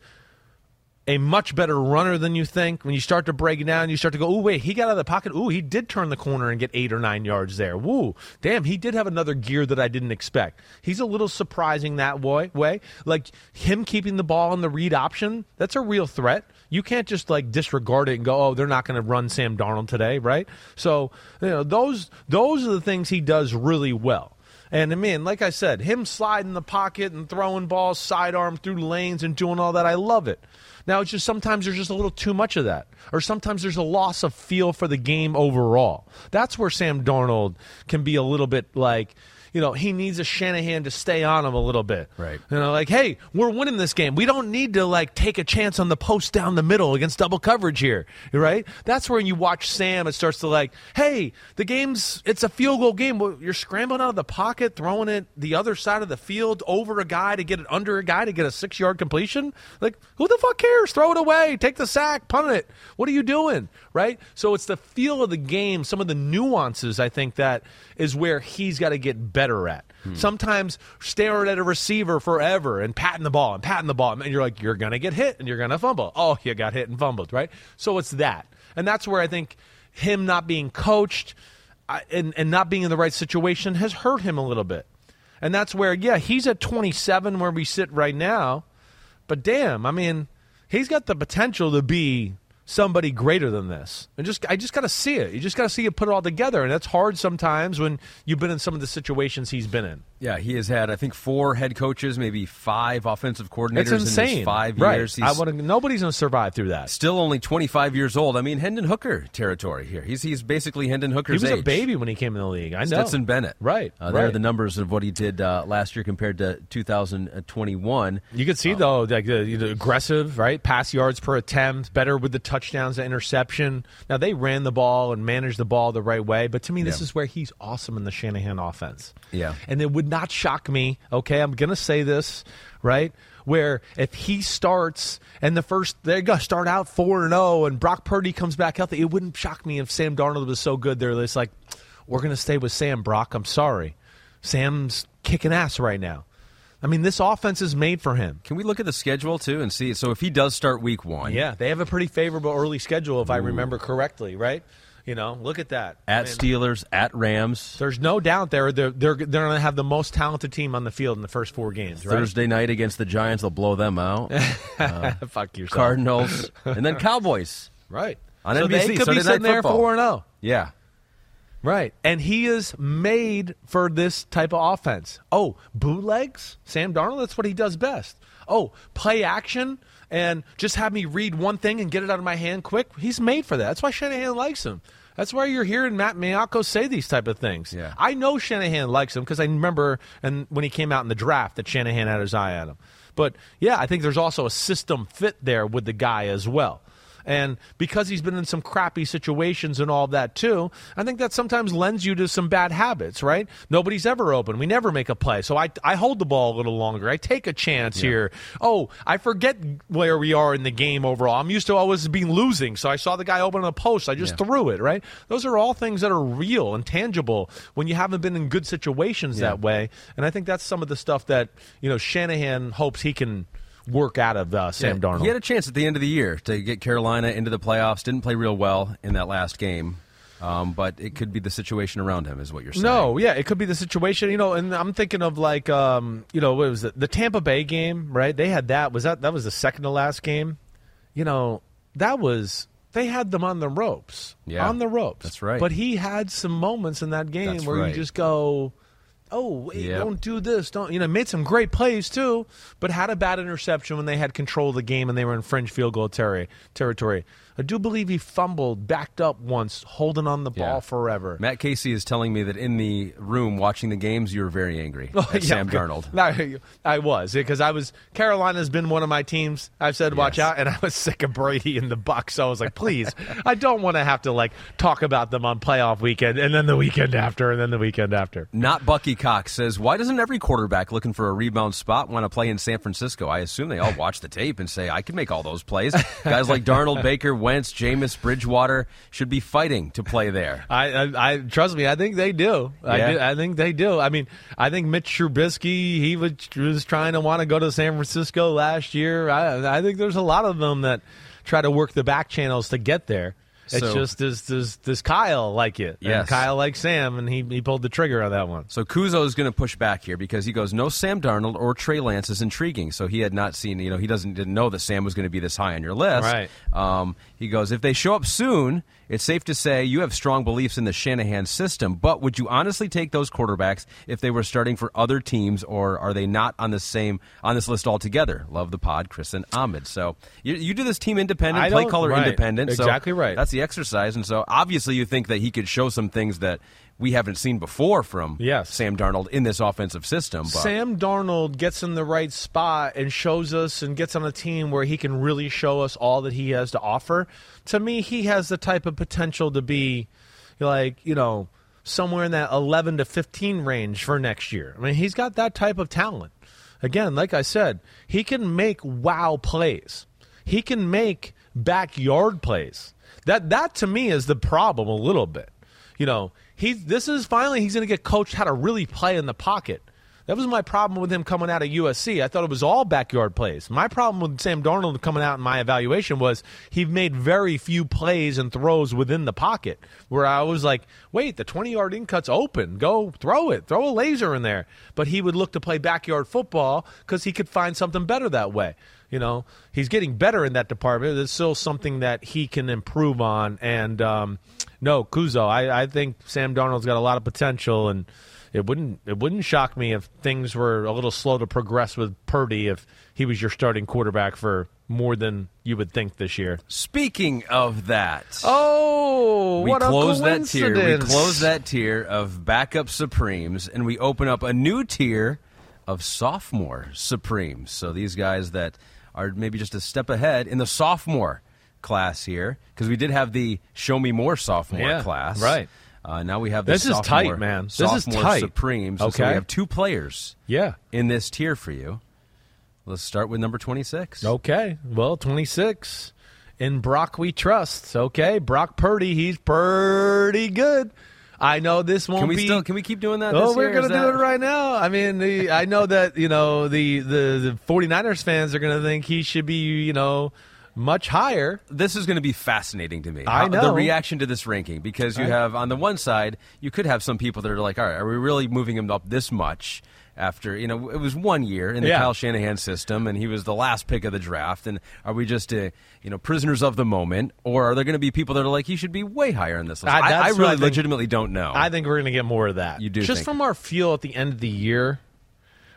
a much better runner than you think. When you start to break it down, you start to go, "Oh wait, he got out of the pocket. Ooh, he did turn the corner and get eight or nine yards there. Woo, damn, he did have another gear that I didn't expect. He's a little surprising that way. Way like him keeping the ball in the read option. That's a real threat. You can't just like disregard it and go, "Oh, they're not going to run Sam Darnold today," right? So you know those those are the things he does really well. And I mean, like I said, him sliding the pocket and throwing balls sidearm through lanes and doing all that, I love it. Now it's just sometimes there's just a little too much of that, or sometimes there's a loss of feel for the game overall. That's where Sam Darnold can be a little bit like. You know, he needs a Shanahan to stay on him a little bit. Right. You know, like, hey, we're winning this game. We don't need to like take a chance on the post down the middle against double coverage here. Right? That's where you watch Sam, it starts to like, hey, the game's it's a field goal game. You're scrambling out of the pocket, throwing it the other side of the field over a guy to get it under a guy to get a six yard completion. Like, who the fuck cares? Throw it away, take the sack, punt it. What are you doing? Right? So it's the feel of the game, some of the nuances I think that is where he's got to get better at. Hmm. Sometimes staring at a receiver forever and patting the ball and patting the ball, and you're like, you're gonna get hit and you're gonna fumble. Oh, you got hit and fumbled, right? So it's that, and that's where I think him not being coached uh, and and not being in the right situation has hurt him a little bit, and that's where yeah, he's at 27 where we sit right now, but damn, I mean, he's got the potential to be somebody greater than this. And just I just got to see it. You just got to see it put it all together, and that's hard sometimes when you've been in some of the situations he's been in. Yeah, he has had I think four head coaches, maybe five offensive coordinators It's insane. in his five right. years. I wanna, nobody's going to survive through that. still only 25 years old. I mean, Hendon Hooker territory here. He's he's basically Hendon Hooker. He Hooker's was a baby when he came in the league. I know. Stetson Bennett. Right, Uh, There are the numbers of what he did uh, last year compared to 2021. You could see though, like the, the aggressive, right? Pass yards per attempt, better with the touchdowns to interception. Now they ran the ball and managed the ball the right way, but to me, this Yeah. is where he's awesome in the Shanahan offense. Yeah. and it would not shock me. Okay, I'm gonna say this right. Where if he starts and the first they're gonna start out four and zero, and Brock Purdy comes back healthy, it wouldn't shock me if Sam Darnold was so good. They're just like, we're gonna stay with Sam Brock. I'm sorry, Sam's kicking ass right now. I mean, this offense is made for him. Can we look at the schedule too and see? So if he does start week one, Yeah, they have a pretty favorable early schedule, if I remember correctly, right? You know, look at that. at I mean, Steelers, at Rams, There's no doubt they're they're they're, they're going to have the most talented team on the field in the first four games, right? Thursday night against the Giants, they'll blow them out. Uh, Fuck yourself. Cardinals, and then Cowboys. right? On so NBC, they could Sunday be sitting there four and zero. Yeah, Right. And he is made for this type of offense. Oh, bootlegs? Sam Darnold, that's what he does best. Oh, play action and just have me read one thing and get it out of my hand quick. He's made for that. That's why Shanahan likes him. That's why you're hearing Matt Maiocco say these type of things. Yeah. I know Shanahan likes him because I remember and when he came out in the draft that Shanahan had his eye on him. But yeah, I think there's also a system fit there with the guy as well. And because he's been in some crappy situations and all that too, I think that sometimes lends you to some bad habits, right? Nobody's ever open. We never make a play. So I, I hold the ball a little longer. I take a chance here. Oh, I forget where we are in the game overall. I'm used to always being losing. So I saw the guy open on a post. I just Yeah. threw it, right? Those are all things that are real and tangible when you haven't been in good situations Yeah. that way. And I think that's some of the stuff that, you know, Shanahan hopes he can work out of uh, Sam Yeah, Darnold. He had a chance at the end of the year to get Carolina into the playoffs. Didn't play real well in that last game, um, but it could be the situation around him, is what you're saying. No, yeah, it could be the situation, you know. And I'm thinking of like, um, you know, what was it? The Tampa Bay game, right? They had that. Was that that was the second to last game? You know, that was they had them on the ropes, Yeah, on the ropes. that's right. But he had some moments in that game That's where right. you just go. Oh, wait, Yep. don't do this. Don't you know? Made some great plays too, but had a bad interception when they had control of the game and they were in fringe field goal terri- territory. I do believe he fumbled, backed up once, holding on the Yeah. ball forever. Matt Casey is telling me that in the room watching the games, you were very angry Oh, at yeah, Sam. Darnold. No, I was because I was Carolina's been one of my teams. I've said watch Yes. out, and I was sick of Brady in the Bucs. So I was like, please, I don't want to have to like talk about them on playoff weekend, and then the weekend after, and then the weekend after. Not Bucky Cox says, Why doesn't every quarterback looking for a rebound spot want to play in San Francisco? I assume they all watch the tape and say, I can make all those plays. Guys like Darnold, Baker, Wentz, Jameis, Bridgewater should be fighting to play there. I, I, I trust me. I think they do. I, do. I think they do. I mean, I think Mitch Trubisky he was, was trying to want to go to San Francisco last year. I, I think there's a lot of them that try to work the back channels to get there. It's So- just does does does Kyle like it? Yeah, Kyle likes Sam, and he he pulled the trigger on that one. So Kuzo is going to push back here because he goes, no Sam Darnold or Trey Lance is intriguing. So he had not seen, you know, he doesn't didn't know that Sam was going to be this high on your list. Right. Um, he goes, if they show up soon, it's safe to say you have strong beliefs in the Shanahan system. But would you honestly take those quarterbacks if they were starting for other teams, or are they not on the same on this list altogether? Love the pod, Chris and Ahmed. So you, you do this team independent, I play color right. independent. So Exactly right. That's the exercise, and so obviously you think that he could show some things that we haven't seen before from Yes. Sam Darnold in this offensive system. But Sam Darnold gets in the right spot and shows us and gets on a team where he can really show us all that he has to offer. To me, he has the type of potential to be like, you know, somewhere in that 11 to 15 range for next year. I mean, he's got that type of talent. Again, like I said, he can make wow plays. He can make backyard plays. That that to me is the problem a little bit. You know, he's this is finally he's going to get coached how to really play in the pocket. That was my problem with him coming out of USC. I thought it was all backyard plays. My problem with Sam Darnold coming out in my evaluation was he made very few plays and throws within the pocket. Where I was like, wait, the 20 yard in cut's open. Go throw it. Throw a laser in there. But he would look to play backyard football because he could find something better that way. You know, he's getting better in that department. There's still something that he can improve on. And um, no, Kuzo, I, I think Sam Darnold's got a lot of potential, and it wouldn't it wouldn't shock me if things were a little slow to progress with Purdy if he was your starting quarterback for more than you would think this year. speaking of that, Oh, we what close a that tier. We close that tier of backup supremes, and we open up a new tier of sophomore supremes. So these guys that are maybe just a step ahead in the sophomore class here because we did have the Show Me More sophomore Yeah, class. right. Uh, now we have the This is tight, man. This is tight. Supremes. So Okay. we have two players Yeah. in this tier for you. Let's start with number 26. Okay. Well, 26. In Brock we trust. Okay. Brock Purdy, he's pretty good. I know this won't Can we be. still can we keep doing that? Oh, we're going to do that- it right now. I mean, the, I know that, you know, the, the, the 49ers fans are going to think he should be, you know, much higher. This is going to be fascinating to me. I How- the reaction to this ranking because you have on the one side you could have some people that are like, all right, are we really moving him up this much? After you know, it was one year in the Yeah. Kyle Shanahan system, and he was the last pick of the draft. And are we just, uh, you know, prisoners of the moment, or are there going to be people that are like he should be way higher in this list? I- I, I really I think- legitimately don't know. I think we're going to get more of that. You do Just think- from our feel at the end of the year,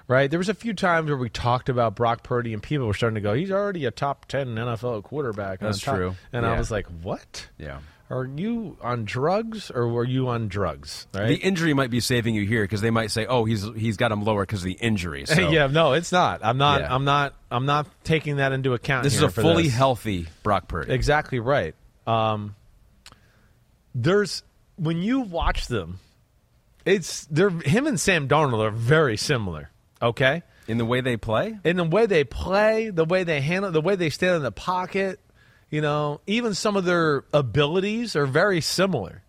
right? There was a few times where we talked about Brock Purdy and people were starting to go, he's already a top 10 NFL quarterback. That's top." true. And I was like, what? yeah. Are you on drugs or were you on drugs? Right? The injury might be saving you here because they might say, "Oh, he's he's got him lower because of the injury." So yeah, no, it's not. I'm not. Yeah. I'm not. I'm not taking that into account. this is a fully this. healthy Brock Purdy. Exactly right. Um, there's when you watch them, it's they're him and Sam Darnold are very similar. Okay, in the way they play. in the way they play, the way they handle, the way they stand in the pocket. You know, even some of their abilities are very similar,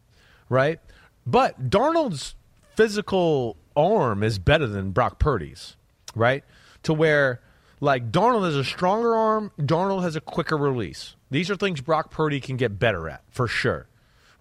right? But Darnold's physical arm is better than Brock Purdy's, right? To where, like, Darnold has a stronger arm, Darnold has a quicker release. These are things Brock Purdy can get better at, for sure,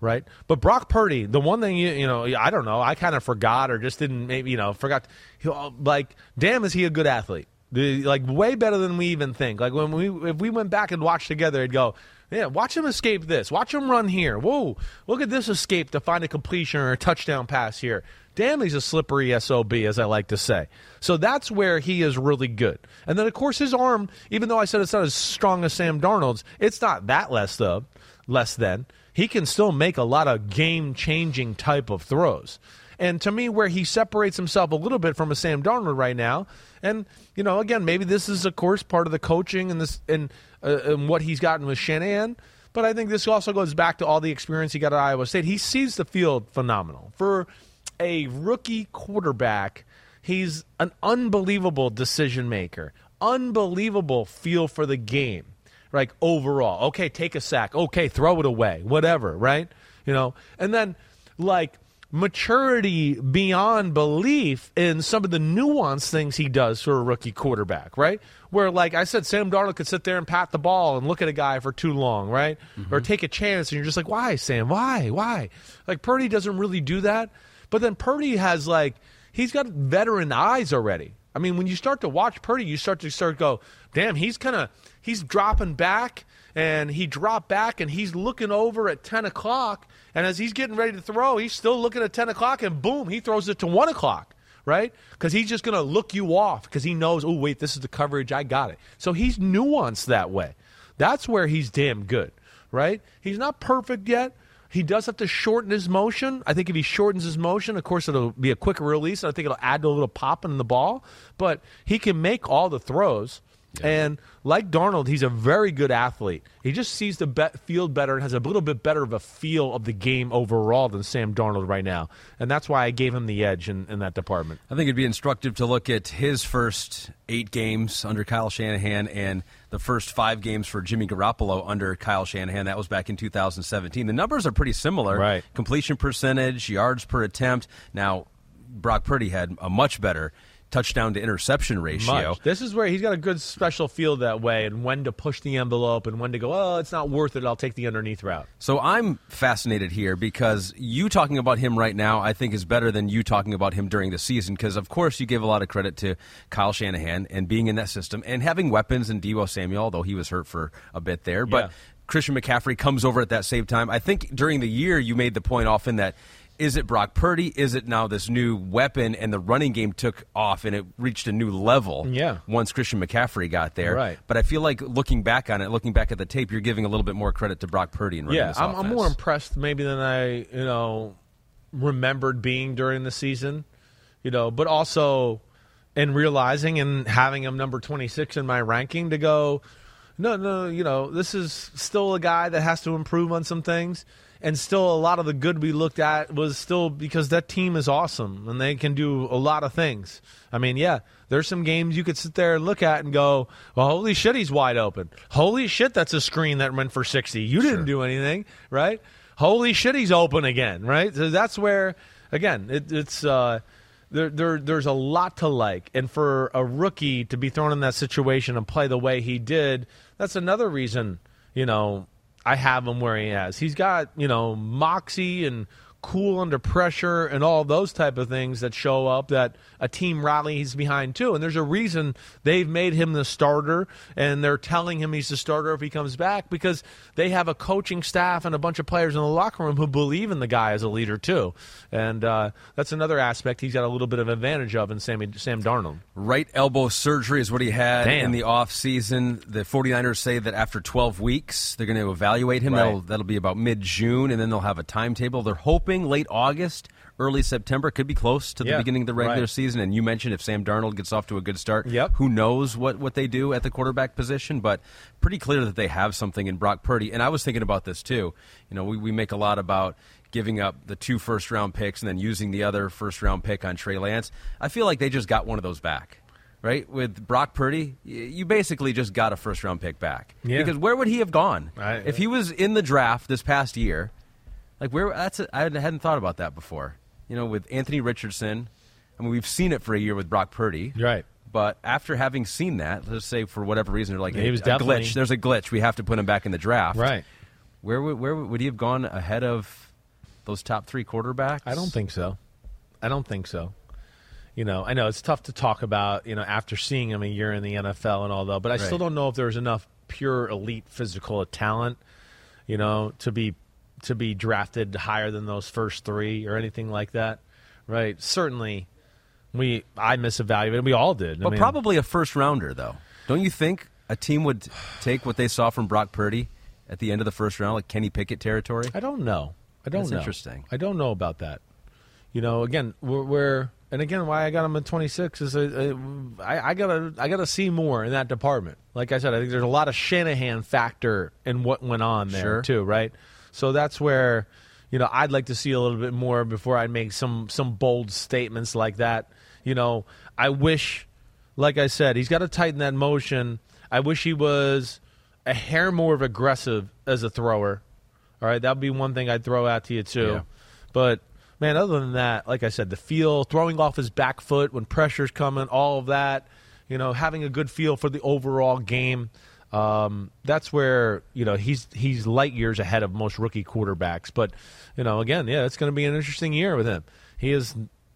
right? But Brock Purdy, the one thing, you, you know, I don't know, I kind of forgot or just didn't, maybe, you know, forgot. He, uh, like, damn, is he a good athlete? Like way better than we even think. Like when we if we went back and watched together, it'd go, yeah, watch him escape this. Watch him run here. Whoa, look at this escape to find a completion or a touchdown pass here. Damn, he's a slippery SOB, as I like to say. So that's where he is really good. And then, of course, his arm, even though I said it's not as strong as Sam Darnold's, it's not that less, though, less than. He can still make a lot of game changing type of throws. And to me, where he separates himself a little bit from a Sam Darnold right now, and you know, again, maybe this is of course part of the coaching and this and, uh, and what he's gotten with Shanahan. But I think this also goes back to all the experience he got at Iowa State. He sees the field phenomenal for a rookie quarterback. He's an unbelievable decision maker, unbelievable feel for the game like overall. Okay, take a sack. Okay, throw it away. Whatever, right? You know, and then like maturity beyond belief in some of the nuanced things he does for a rookie quarterback, right? Where like I said, Sam Darnold could sit there and pat the ball and look at a guy for too long, right? Or mm-hmm. take a chance and you're just like, why, Sam? Why? Why? Like Purdy doesn't really do that. But then Purdy has like he's got veteran eyes already. I mean, when you start to watch Purdy, you start to start to go, damn, he's kind of he's dropping back, and he dropped back, and he's looking over at ten o'clock, and as he's getting ready to throw, he's still looking at ten o'clock, and boom, he throws it to one o'clock, right? Because he's just going to look you off because he knows, oh wait, this is the coverage, I got it. So he's nuanced that way. That's where he's damn good, right? He's not perfect yet. He does have to shorten his motion. I think if he shortens his motion, of course, it'll be a quicker release. And I think it'll add to a little pop in the ball. But he can make all the throws. And like Darnold, he's a very good athlete. He just sees the be- field better and has a little bit better of a feel of the game overall than Sam Darnold right now. And that's why I gave him the edge in, in that department. I think it'd be instructive to look at his first eight games under Kyle Shanahan and the first five games for Jimmy Garoppolo under Kyle Shanahan. That was back in 2017. The numbers are pretty similar. Right. Completion percentage, yards per attempt. Now, Brock Purdy had a much better touchdown to interception ratio. Much. This is where he's got a good special feel that way and when to push the envelope and when to go, oh, it's not worth it. I'll take the underneath route. So I'm fascinated here because you talking about him right now, I think, is better than you talking about him during the season. Because of course, you give a lot of credit to Kyle Shanahan and being in that system and having weapons and Deebo Samuel, although he was hurt for a bit there. But Yeah. Christian McCaffrey comes over at that same time. I think during the year you made the point often that. Is it Brock Purdy? Is it now this new weapon and the running game took off and it reached a new level? Yeah. Once Christian McCaffrey got there, Right. But I feel like looking back on it, looking back at the tape, you're giving a little bit more credit to Brock Purdy and running Yeah, this I'm, I'm more impressed maybe than I, you know, remembered being during the season, you know, but also in realizing and having him number 26 in my ranking to go, No, no, you know, this is still a guy that has to improve on some things. And still, a lot of the good we looked at was still because that team is awesome and they can do a lot of things. I mean, yeah, there's some games you could sit there and look at and go, well, holy shit, he's wide open. Holy shit, that's a screen that went for 60. You didn't do anything, right? Holy shit, he's open again, right? So that's where, again, it, it's. Uh, there, there, there's a lot to like. And for a rookie to be thrown in that situation and play the way he did, that's another reason, you know, I have him where he has. He's got, you know, moxie and cool under pressure and all those type of things that show up that a team rallies behind too. And there's a reason they've made him the starter and they're telling him he's the starter if he comes back because they have a coaching staff and a bunch of players in the locker room who believe in the guy as a leader too. And uh, that's another aspect he's got a little bit of advantage of in Sammy, Sam Darnold. Right elbow surgery is what he had Damn. in the offseason. The 49ers say that after 12 weeks, they're going to evaluate him. Right. That'll, that'll be about mid June, and then they'll have a timetable. They're hoping late August, early September. Could be close to the Yeah, beginning of the regular right. season. And you mentioned if Sam Darnold gets off to a good start, Yep. who knows what, what they do at the quarterback position, but pretty clear that they have something in Brock Purdy. And I was thinking about this too. You know, we, we make a lot about giving up the two first round picks and then using the other first round pick on Trey Lance. I feel like they just got one of those back. Right with Brock Purdy, you basically just got a first round pick back. Yeah. Because where would he have gone I- if he was in the draft this past year? Like where? That's a, I hadn't thought about that before. You know, with Anthony Richardson, I mean, we've seen it for a year with Brock Purdy, Right. But after having seen that, let's say for whatever reason, they're like, He was a definitely- glitch. There's a glitch. We have to put him back in the draft. Right. Where would where would he have gone ahead of those top three quarterbacks? I don't think so. I don't think so. You know, I know it's tough to talk about, you know, after seeing him a year in the NFL and all that, but I still don't know if there's enough pure elite physical talent, you know, to be to be drafted higher than those first 3 or anything like that. Right? Certainly we I misevaluated. We all did. I But mean, probably a first rounder, though. Don't you think a team would take what they saw from Brock Purdy at the end of the first round, like Kenny Pickett territory? I don't know. I don't That's know. interesting. I don't know about that. You know, again, we're, we're and again, why I got him at 26 is uh, uh, I, I gotta I gotta see more in that department. Like I said, I think there's a lot of Shanahan factor in what went on there Sure. too, right? So that's where you know I'd like to see a little bit more before I make some some bold statements like that. You know, I wish, like I said, he's got to tighten that motion. I wish he was a hair more of aggressive as a thrower. All right, that'd be one thing I'd throw out to you too. Yeah. But man, other than that, like I said, the feel, throwing off his back foot when pressure's coming, all of that, you know, having a good feel for the overall game. Um, that's where you know he's he's light years ahead of most rookie quarterbacks. But you know, again, yeah, it's going to be an interesting year with him. He is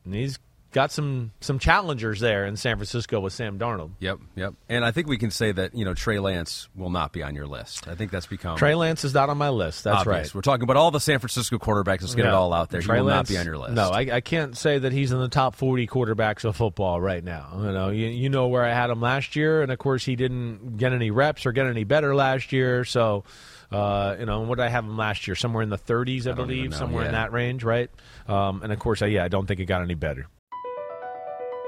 he's got some some challengers there in San Francisco with Sam Darnold. Yep, yep. And I think we can say that you know Trey Lance will not be on your list. I think that's become Trey Lance is not on my list. That's obvious. right. We're talking about all the San Francisco quarterbacks. Let's get it all out there. Trey he will Lance- not be on your list. No, I, I can't say that he's in the top 40 quarterbacks of football right now. You know, you, you know where I had him last year, and of course he didn't get any reps or get any better last year. So, uh, you know, what did I have him last year? Somewhere in the 30s, I, don't believe, somewhere in that range, right? Um, and of course, I, yeah, I don't think it got any better.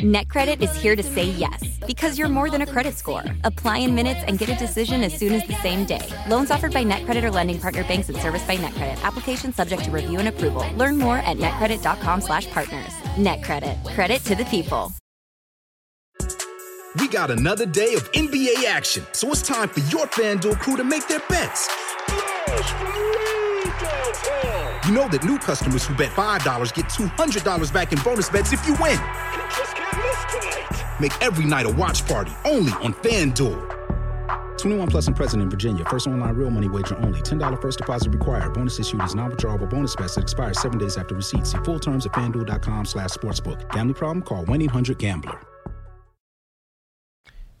NetCredit is here to say yes because you're more than a credit score. Apply in minutes and get a decision as soon as the same day. Loans offered by NetCredit or lending partner banks and serviced by NetCredit. Application subject to review and approval. Learn more at netcredit.com/partners. NetCredit. Credit to the people. We got another day of NBA action, so it's time for your FanDuel crew to make their bets. You know that new customers who bet $5 get $200 back in bonus bets if you win. Make every night a watch party only on FanDuel. 21 plus and present in Virginia. First online real money wager only. $10 first deposit required. Bonus issued is non-withdrawable bonus bets that expires seven days after receipt. See full terms at fanduel.com slash sportsbook. Gambling problem? Call 1-800-GAMBLER.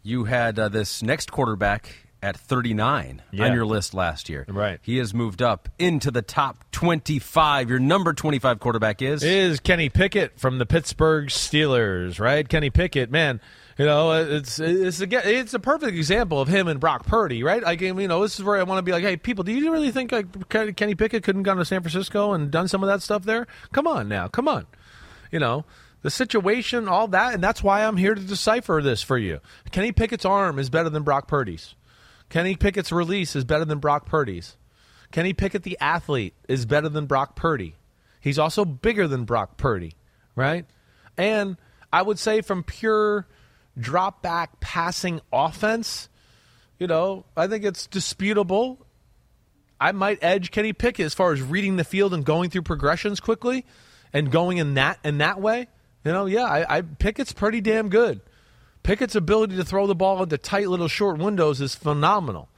You had uh, this next quarterback at 39 Yeah. on your list last year. Right. He has moved up into the top 25. Your number 25 quarterback is? is Kenny Pickett from the Pittsburgh Steelers, right? Kenny Pickett, man, you know, it's it's a, it's a perfect example of him and Brock Purdy, right? Like, you know, this is where I want to be like, hey, people, do you really think like Kenny Pickett couldn't gone to San Francisco and done some of that stuff there? Come on now, come on, you know. The situation, all that, and that's why I'm here to decipher this for you. Kenny Pickett's arm is better than Brock Purdy's. Kenny Pickett's release is better than Brock Purdy's. Kenny Pickett, the athlete, is better than Brock Purdy. He's also bigger than Brock Purdy, right? And I would say from pure drop back passing offense, you know, I think it's disputable. I might edge Kenny Pickett as far as reading the field and going through progressions quickly and going in that in that way. You know, yeah, I, I Pickett's pretty damn good. Pickett's ability to throw the ball into tight little short windows is phenomenal.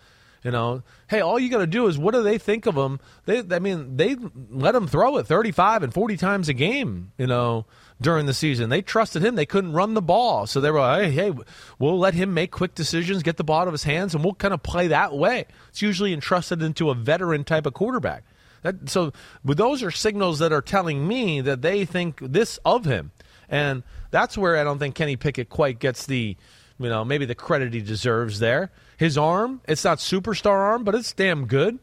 You know, hey, all you got to do is what do they think of him? They, I mean, they let him throw it 35 and 40 times a game, you know, during the season. They trusted him. They couldn't run the ball. So they were like, hey, hey, we'll let him make quick decisions, get the ball out of his hands, and we'll kind of play that way. It's usually entrusted into a veteran type of quarterback. That, so but those are signals that are telling me that they think this of him. And that's where I don't think Kenny Pickett quite gets the, you know, maybe the credit he deserves there. His arm, it's not superstar arm, but it's damn good.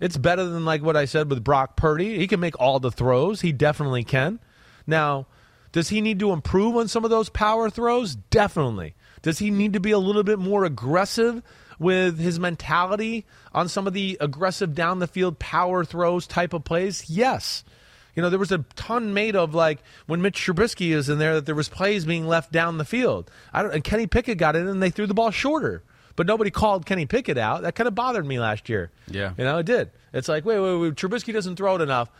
It's better than like what I said with Brock Purdy. He can make all the throws. He definitely can. Now, does he need to improve on some of those power throws? Definitely. Does he need to be a little bit more aggressive with his mentality on some of the aggressive down the field power throws type of plays? Yes. You know, there was a ton made of like when Mitch Trubisky is in there that there was plays being left down the field. I don't, and Kenny Pickett got in and they threw the ball shorter, but nobody called Kenny Pickett out. That kind of bothered me last year. Yeah. you know, it did. It's like, wait, wait, wait, Trubisky doesn't throw it enough.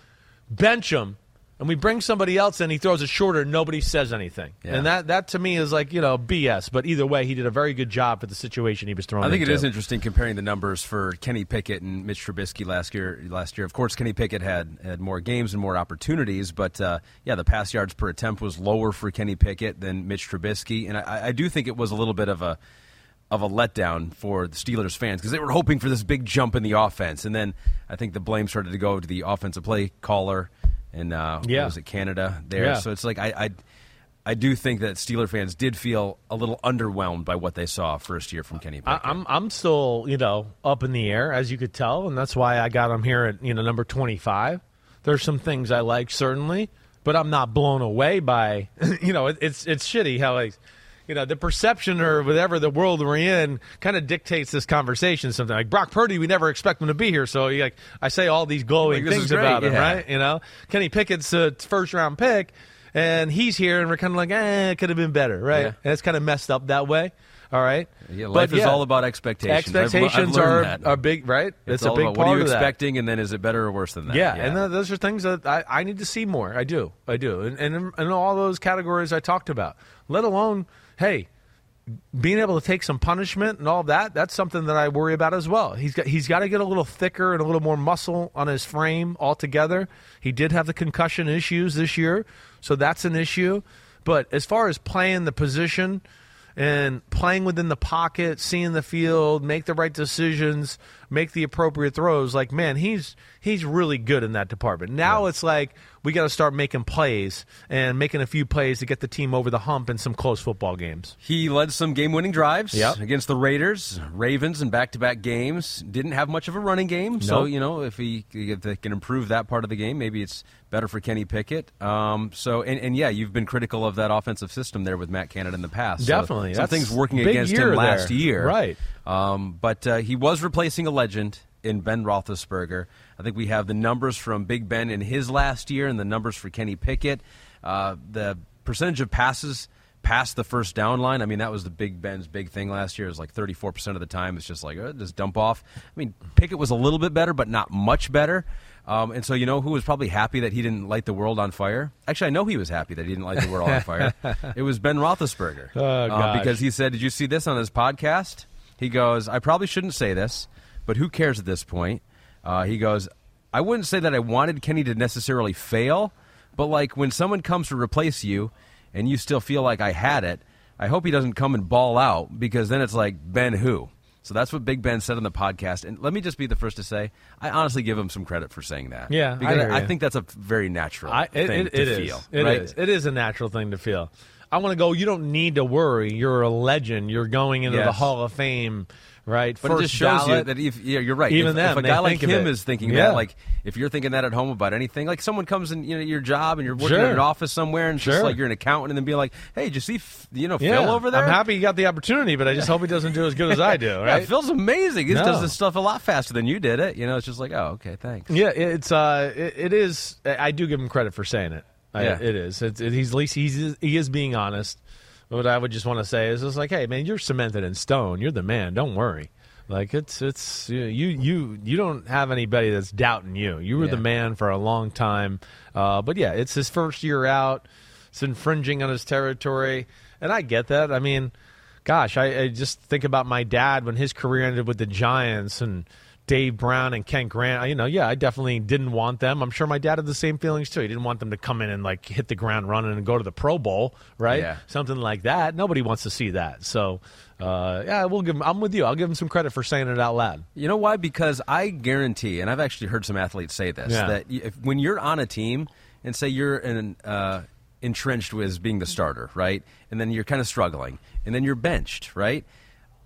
Bench him, and we bring somebody else in. He throws it shorter. Nobody says anything, Yeah. and that that to me is like you know BS. But either way, he did a very good job for the situation he was thrown. I think into. it is interesting comparing the numbers for Kenny Pickett and Mitch Trubisky last year. Last year, of course, Kenny Pickett had had more games and more opportunities, but uh, yeah, the pass yards per attempt was lower for Kenny Pickett than Mitch Trubisky, and I, I do think it was a little bit of a of a letdown for the Steelers fans because they were hoping for this big jump in the offense, and then I think the blame started to go to the offensive play caller and uh, Yeah. was it Canada there. Yeah. So it's like I. I I do think that Steeler fans did feel a little underwhelmed by what they saw first year from Kenny Pickett. I, I'm I'm still you know up in the air as you could tell, and that's why I got him here at you know number 25. There's some things I like certainly, but I'm not blown away by you know it, it's it's shitty how like you know the perception or whatever the world we're in kind of dictates this conversation. Something like Brock Purdy, we never expect him to be here, so like I say all these glowing Like, things is about him, yeah. right? You know, Kenny Pickett's a first round pick, and he's here, and we're kind of like, eh, it could have been better, right? Yeah. And it's kind of messed up that way. All right, Yeah, But life is yeah. all about expectations. I've I've Expectations are are big, right? It's, a all big about part what are you of that. expecting, and then is it better or worse than that? Yeah, and th- those are things that I, I need to see more. I do, I do, and and in all those categories I talked about. Let alone, hey, being able to take some punishment and all that. That's something that I worry about as well. He's got he's got to get a little thicker and a little more muscle on his frame altogether. He did have the concussion issues this year, so that's an issue. But as far as playing the position and playing within the pocket, seeing the field, make the right decisions, make the appropriate throws. Like man, he's he's really good in that department. Now it's like we got to start making plays and making a few plays to get the team over the hump in some close football games. He led some game-winning drives Yep. against the Raiders, Ravens, and back-to-back games. Didn't have much of a running game, so you know if he if they can improve that part of the game, maybe it's better for Kenny Pickett. Um, so and, and yeah, you've been critical of that offensive system there with Matt Canada in the past. So Definitely. some things working against him last there. year, Right. Um, but uh, he was replacing a legend in Ben Roethlisberger. I think we have the numbers from Big Ben in his last year and the numbers for Kenny Pickett. Uh, the percentage of passes past the first down line. I mean, that was the Big Ben's big thing last year. It was like 34% of the time. It's just like, uh, just dump off. I mean, Pickett was a little bit better, but not much better. Um, and so, you know who was probably happy that he didn't light the world on fire? Actually, I know he was happy that he didn't light the world on fire. It was Ben Roethlisberger. Oh, Uh, because he said, Did you see this on his podcast? He goes, I probably shouldn't say this, but who cares at this point? Uh, he goes, I wouldn't say that I wanted Kenny to necessarily fail, but like when someone comes to replace you and you still feel like I had it, I hope he doesn't come and ball out because then it's like, Ben who? So that's what Big Ben said on the podcast. And let me just be the first to say, I honestly give him some credit for saying that. Yeah, I because I, you. think that's a very natural I, it, thing it- to it is. feel. It right? is. It is a natural thing to feel. I want to go. You don't need to worry. You're a legend. You're going into the Hall of Fame, right? But it just shows ballot. you that if yeah, you're right. Even if, them, if a guy like him is thinking Yeah. that, like if you're thinking that at home about anything, like someone comes in, you know, your job and you're working Sure. in an office somewhere, and it's just like you're an accountant, and then be like, hey, did you see, F- you know, yeah, Phil over there? I'm happy he got the opportunity, but I just hope he doesn't do as good as I do. Yeah, Right? Phil's amazing. He No. does this stuff a lot faster than you did it. You know, it's just like, oh, okay, thanks. Yeah, it's uh, it, it is. I do give him credit for saying it. I- Yeah. it is. It's, it, he's at least he's he is being honest. What I would just want to say is, it's like, hey, man, you're cemented in stone. You're the man. Don't worry. Like it's it's you you you don't have anybody that's doubting you. You were Yeah. the man for a long time. Uh, but yeah, it's his first year out. It's infringing on his territory, and I get that. I mean, gosh, I, I just think about my dad when his career ended with the Giants and Dave Brown and Kent Graham. You know, yeah, I definitely didn't want them. I'm sure my dad had the same feelings too. He didn't want them to come in and like hit the ground running and go to the Pro Bowl, right? Yeah. Something like that. Nobody wants to see that. So, uh, yeah, we'll give him. I'm with you. I'll give him some credit for saying it out loud. You know why? Because I guarantee, and I've actually heard some athletes say this, Yeah. that if, when you're on a team and say you're in, uh, entrenched with being the starter, right, and then you're kind of struggling, and then you're benched, right.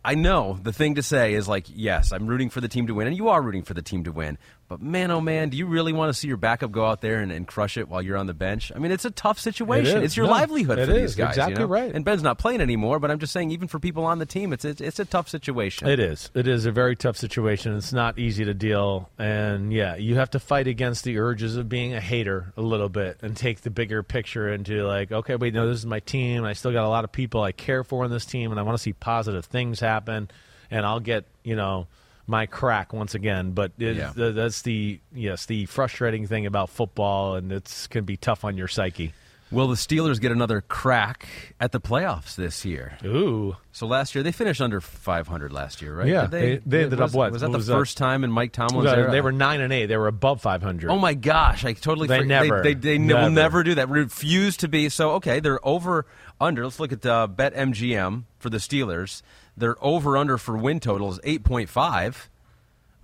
I know the thing to say is like, yes, I'm rooting for the team to win, and you are rooting for the team to win. But man, oh man, do you really want to see your backup go out there and, and crush it while you're on the bench? I mean, it's a tough situation. is. It's your No, livelihood it for these is. guys. you Exactly know? right. And Ben's not playing anymore, but I'm just saying, even for people on the team, it's it's, it's a tough situation. It is. It is a very tough situation. It's not easy to deal. And yeah, you have to fight against the urges of being a hater a little bit and take the bigger picture into like, okay, wait, no, this is my team. I still got a lot of people I care for in this team, and I want to see positive things happen. And I'll get, you know, my crack once again. But it, Yeah. th- that's the yes, the frustrating thing about football, and it's can be tough on your psyche. Will the Steelers get another crack at the playoffs this year? Ooh. So last year they finished under 500 last year, right? Yeah, Did they- they ended was, up what? Was that What the was that? first time in Mike Tomlin's They, they were nine and eight. They were above five hundred. Oh my gosh! I totally They forg- never, They, they, they never. will never do that. Refuse to be. So okay, they're over under. Let's look at uh, BetMGM for the Steelers. Their over under for win total is 8.5.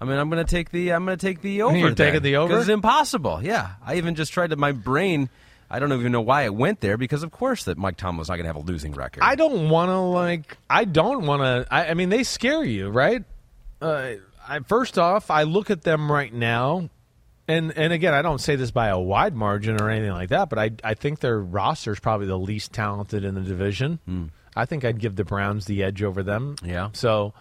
I mean, I'm going to take the I'm going to take the over. You're taking the over? It's impossible. Yeah, I even just tried to. My brain. I don't even know why it went there because of course that Mike Tomlin's not going to have a losing record. I don't want to like. I don't want to. I, I mean, they scare you, right? Uh, I, first off, I look at them right now, and and again, I don't say this by a wide margin or anything like that, but I I think their roster is probably the least talented in the division. I think I'd give the Browns the edge over them. Yeah. So.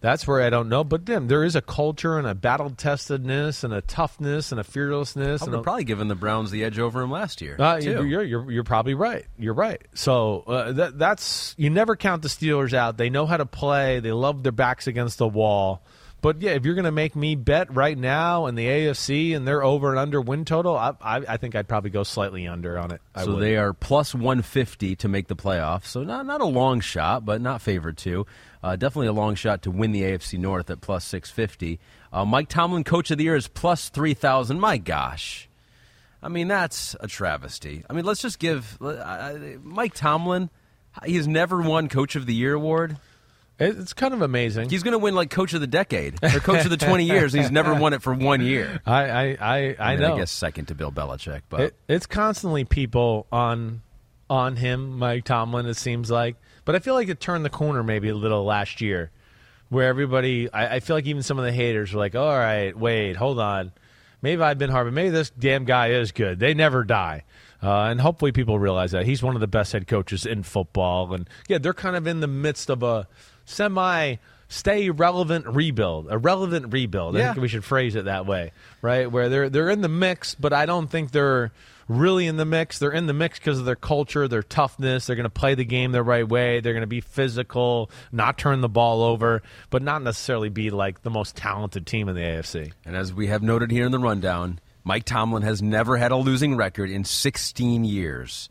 That's where I don't know, but then there is a culture and a battle testedness and a toughness and a fearlessness. I would and a, probably given the Browns the edge over him last year. uh, too. you're, you're you're probably right. You're right. So uh, that that's you never count the Steelers out. They know how to play. They love their backs against the wall. But yeah, if you're going to make me bet right now in the AFC and they're over and under win total, I, I, I think I'd probably go slightly under on it. I so would. they are plus 150 to make the playoffs. So not not a long shot, but not favored to. Uh, definitely a long shot to win the AFC North at plus 650. Uh, Mike Tomlin, Coach of the Year, is plus 3,000. My gosh. I mean, that's a travesty. I mean, let's just give uh, uh, Mike Tomlin, he's never won Coach of the Year award. It- it's kind of amazing. He's going to win like Coach of the Decade or Coach of the 20 years. And he's never won it for one year. I I I, I I, know. I guess second to Bill Belichick, but It, it's constantly people on on him, Mike Tomlin. It seems like, but I feel like it turned the corner maybe a little last year, where everybody. I, I feel like even some of the haters were like, "All right, wait, hold on, maybe I've been hard, but maybe this damn guy is good. They never die." Uh, and hopefully people realize that he's one of the best head coaches in football. And yeah, they're kind of in the midst of a semi stay relevant rebuild, a relevant rebuild. I Yeah. think we should phrase it that way, right? Where they're they're in the mix, but I don't think they're really in the mix. They're in the mix because of their culture, their toughness. They're going to play the game the right way. They're going to be physical, not turn the ball over, but not necessarily be like the most talented team in the AFC. And as we have noted here in the rundown, Mike Tomlin has never had a losing record in 16 years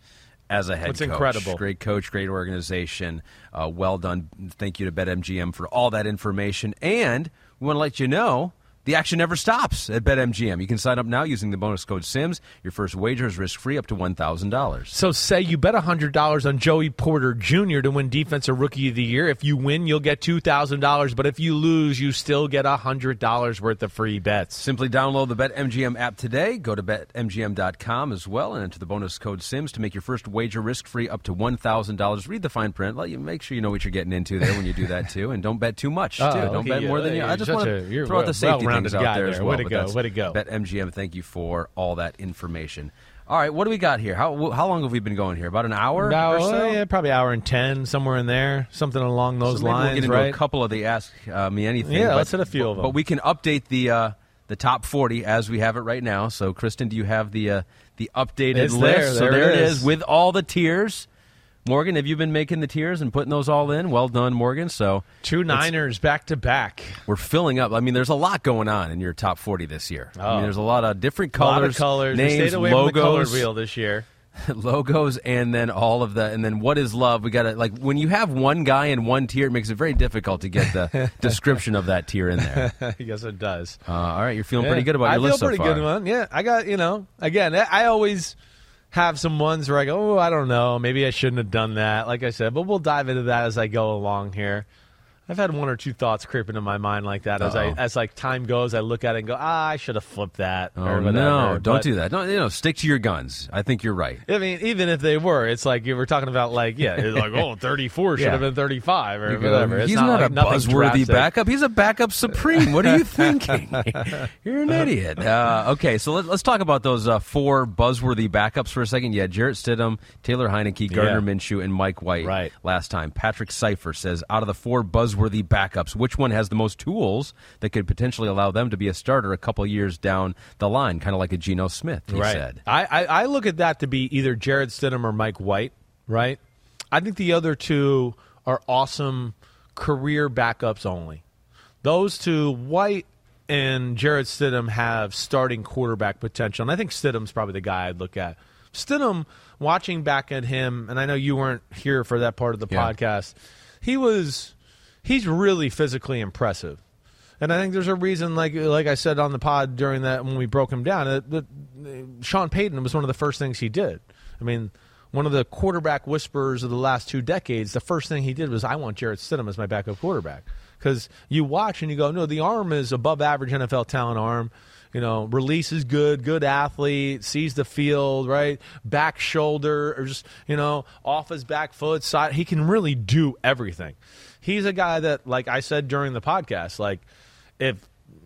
as a head it's coach. incredible. Great coach, great organization. Uh, well done. Thank you to BetMGM for all that information. And we want to let you know The action never stops at BetMGM. You can sign up now using the bonus code SIMS. Your first wager is risk free up to $1,000. So say you bet $100 on Joey Porter Jr. to win Defensive Rookie of the Year. If you win, you'll get $2,000. But if you lose, you still get $100 worth of free bets. Simply download the BetMGM app today. Go to BetMGM.com as well and enter the bonus code SIMS to make your first wager risk free up to $1,000. Read the fine print. Let you make sure you know what you're getting into there when you do that too. And don't bet too much, oh, too. Oh, don't okay, bet more than uh, you. you're I just want to throw out the safety things out guy there as well. Way to go, way to go. BetMGM, thank you for all that information. All right, what do we got here? How how long have we been going here? About an hour About, or so? yeah, probably hour and 10, somewhere in there. Something along those So lines, we'll get into right? a couple of the ask uh, me anything. Yeah, but- let's hit a few of them. But we can update the uh, the top forty as we have it right now. So, Kristen, do you have the uh, the updated It's list? there. so There there it it is. is with all the tiers. Morgan, have you been making the tiers and putting those all in? Well done, Morgan. So Two Niners back to back. we're filling up. I mean, there's a lot going on in your top 40 this year. I Oh. mean, there's a lot of different A lot colors, of colors. names, we stayed away logos, from the color wheel this year. logos, and then all of the, and then what is love? We got to like when you have one guy in one tier, it makes it very difficult to get the description of that tier in there. yes, it does. Uh, all right, you're feeling Yeah. pretty good about I your feel list so pretty far. good one. Yeah, I got you know. Again, I I always have some ones where I go, oh, I don't know, maybe I shouldn't have done that. Like I said, but we'll dive into that as I go along here. I've had one or two thoughts creep into my mind like that as I Uh-oh. as like time goes. I look at it and go, ah, I should have flipped that. Oh no! Don't But- do that. Don't you know? Stick to your guns. I think you're right. I mean, even if they were, it's like you were talking about, like, yeah, it's like, oh, 34 should Yeah. have been 35 or You go, whatever. It's He's not, not, like a buzzworthy backup. He's a backup supreme. What are you thinking? You're an idiot. Uh, okay, so let, us talk about those uh, four buzzworthy backups for a second. Yeah, Jarrett Stidham, Taylor Heinicke, Gardner Yeah. Minshew, and Mike White. Right. Last time, Patrick Cipher says, out of the four buzzworthy backups, which one has the most tools that could potentially allow them to be a starter a couple years down the line, kind of like a Geno Smith? He right. said. I, I, I look at that to be either Jarrett Stidham or Mike White, right? I think the other two are awesome career backups only. Those two, White and Jarrett Stidham, have starting quarterback potential. And I think Stidham's probably the guy I'd look at. Stidham, watching back at him, and I know you weren't here for that part of the Yeah. podcast, he was he's really physically impressive. And I think there's a reason, like like I said on the pod during that when we broke him down, that, that uh, Sean Payton was one of the first things he did. I mean, one of the quarterback whisperers of the last two decades. The first thing he did was, "I want Jarrett Stidham as my backup quarterback." Because you watch and you go, "No, the arm is above average NFL talent arm." You know, release is good, good athlete, sees the field, right? Back shoulder, or just, you know, off his back foot, side. He can really do everything. He's a guy that, like I said during the podcast, like, if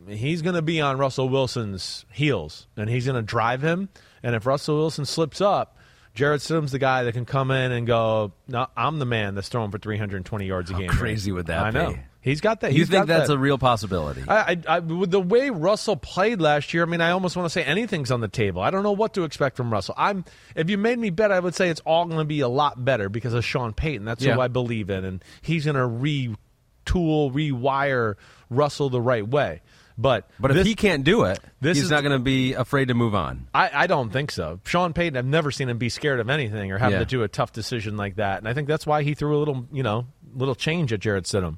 he's going to be on Russell Wilson's heels and he's going to drive him, and if Russell Wilson slips up, Jarrett Stidham's the guy that can come in and go, no, I'm the man that's throwing for 320 yards a How game. crazy would that I know. He's got that. You he's think got that's that. a real possibility? I, I, I, with the way Russell played last year, I mean, I almost want to say anything's on the table. I don't know what to expect from Russell. I'm, if you made me bet, I would say it's all going to be a lot better because of Sean Payton. That's Yeah. who I believe in, and he's going to retool, rewire Russell the right way. But But if he can't do it, this he's is- not going to be afraid to move on. I, I don't think so. Sean Payton, I've never seen him be scared of anything or having Yeah. to do a tough decision like that, and I think that's why he threw a little, you know, little change at Jarrett Stidham.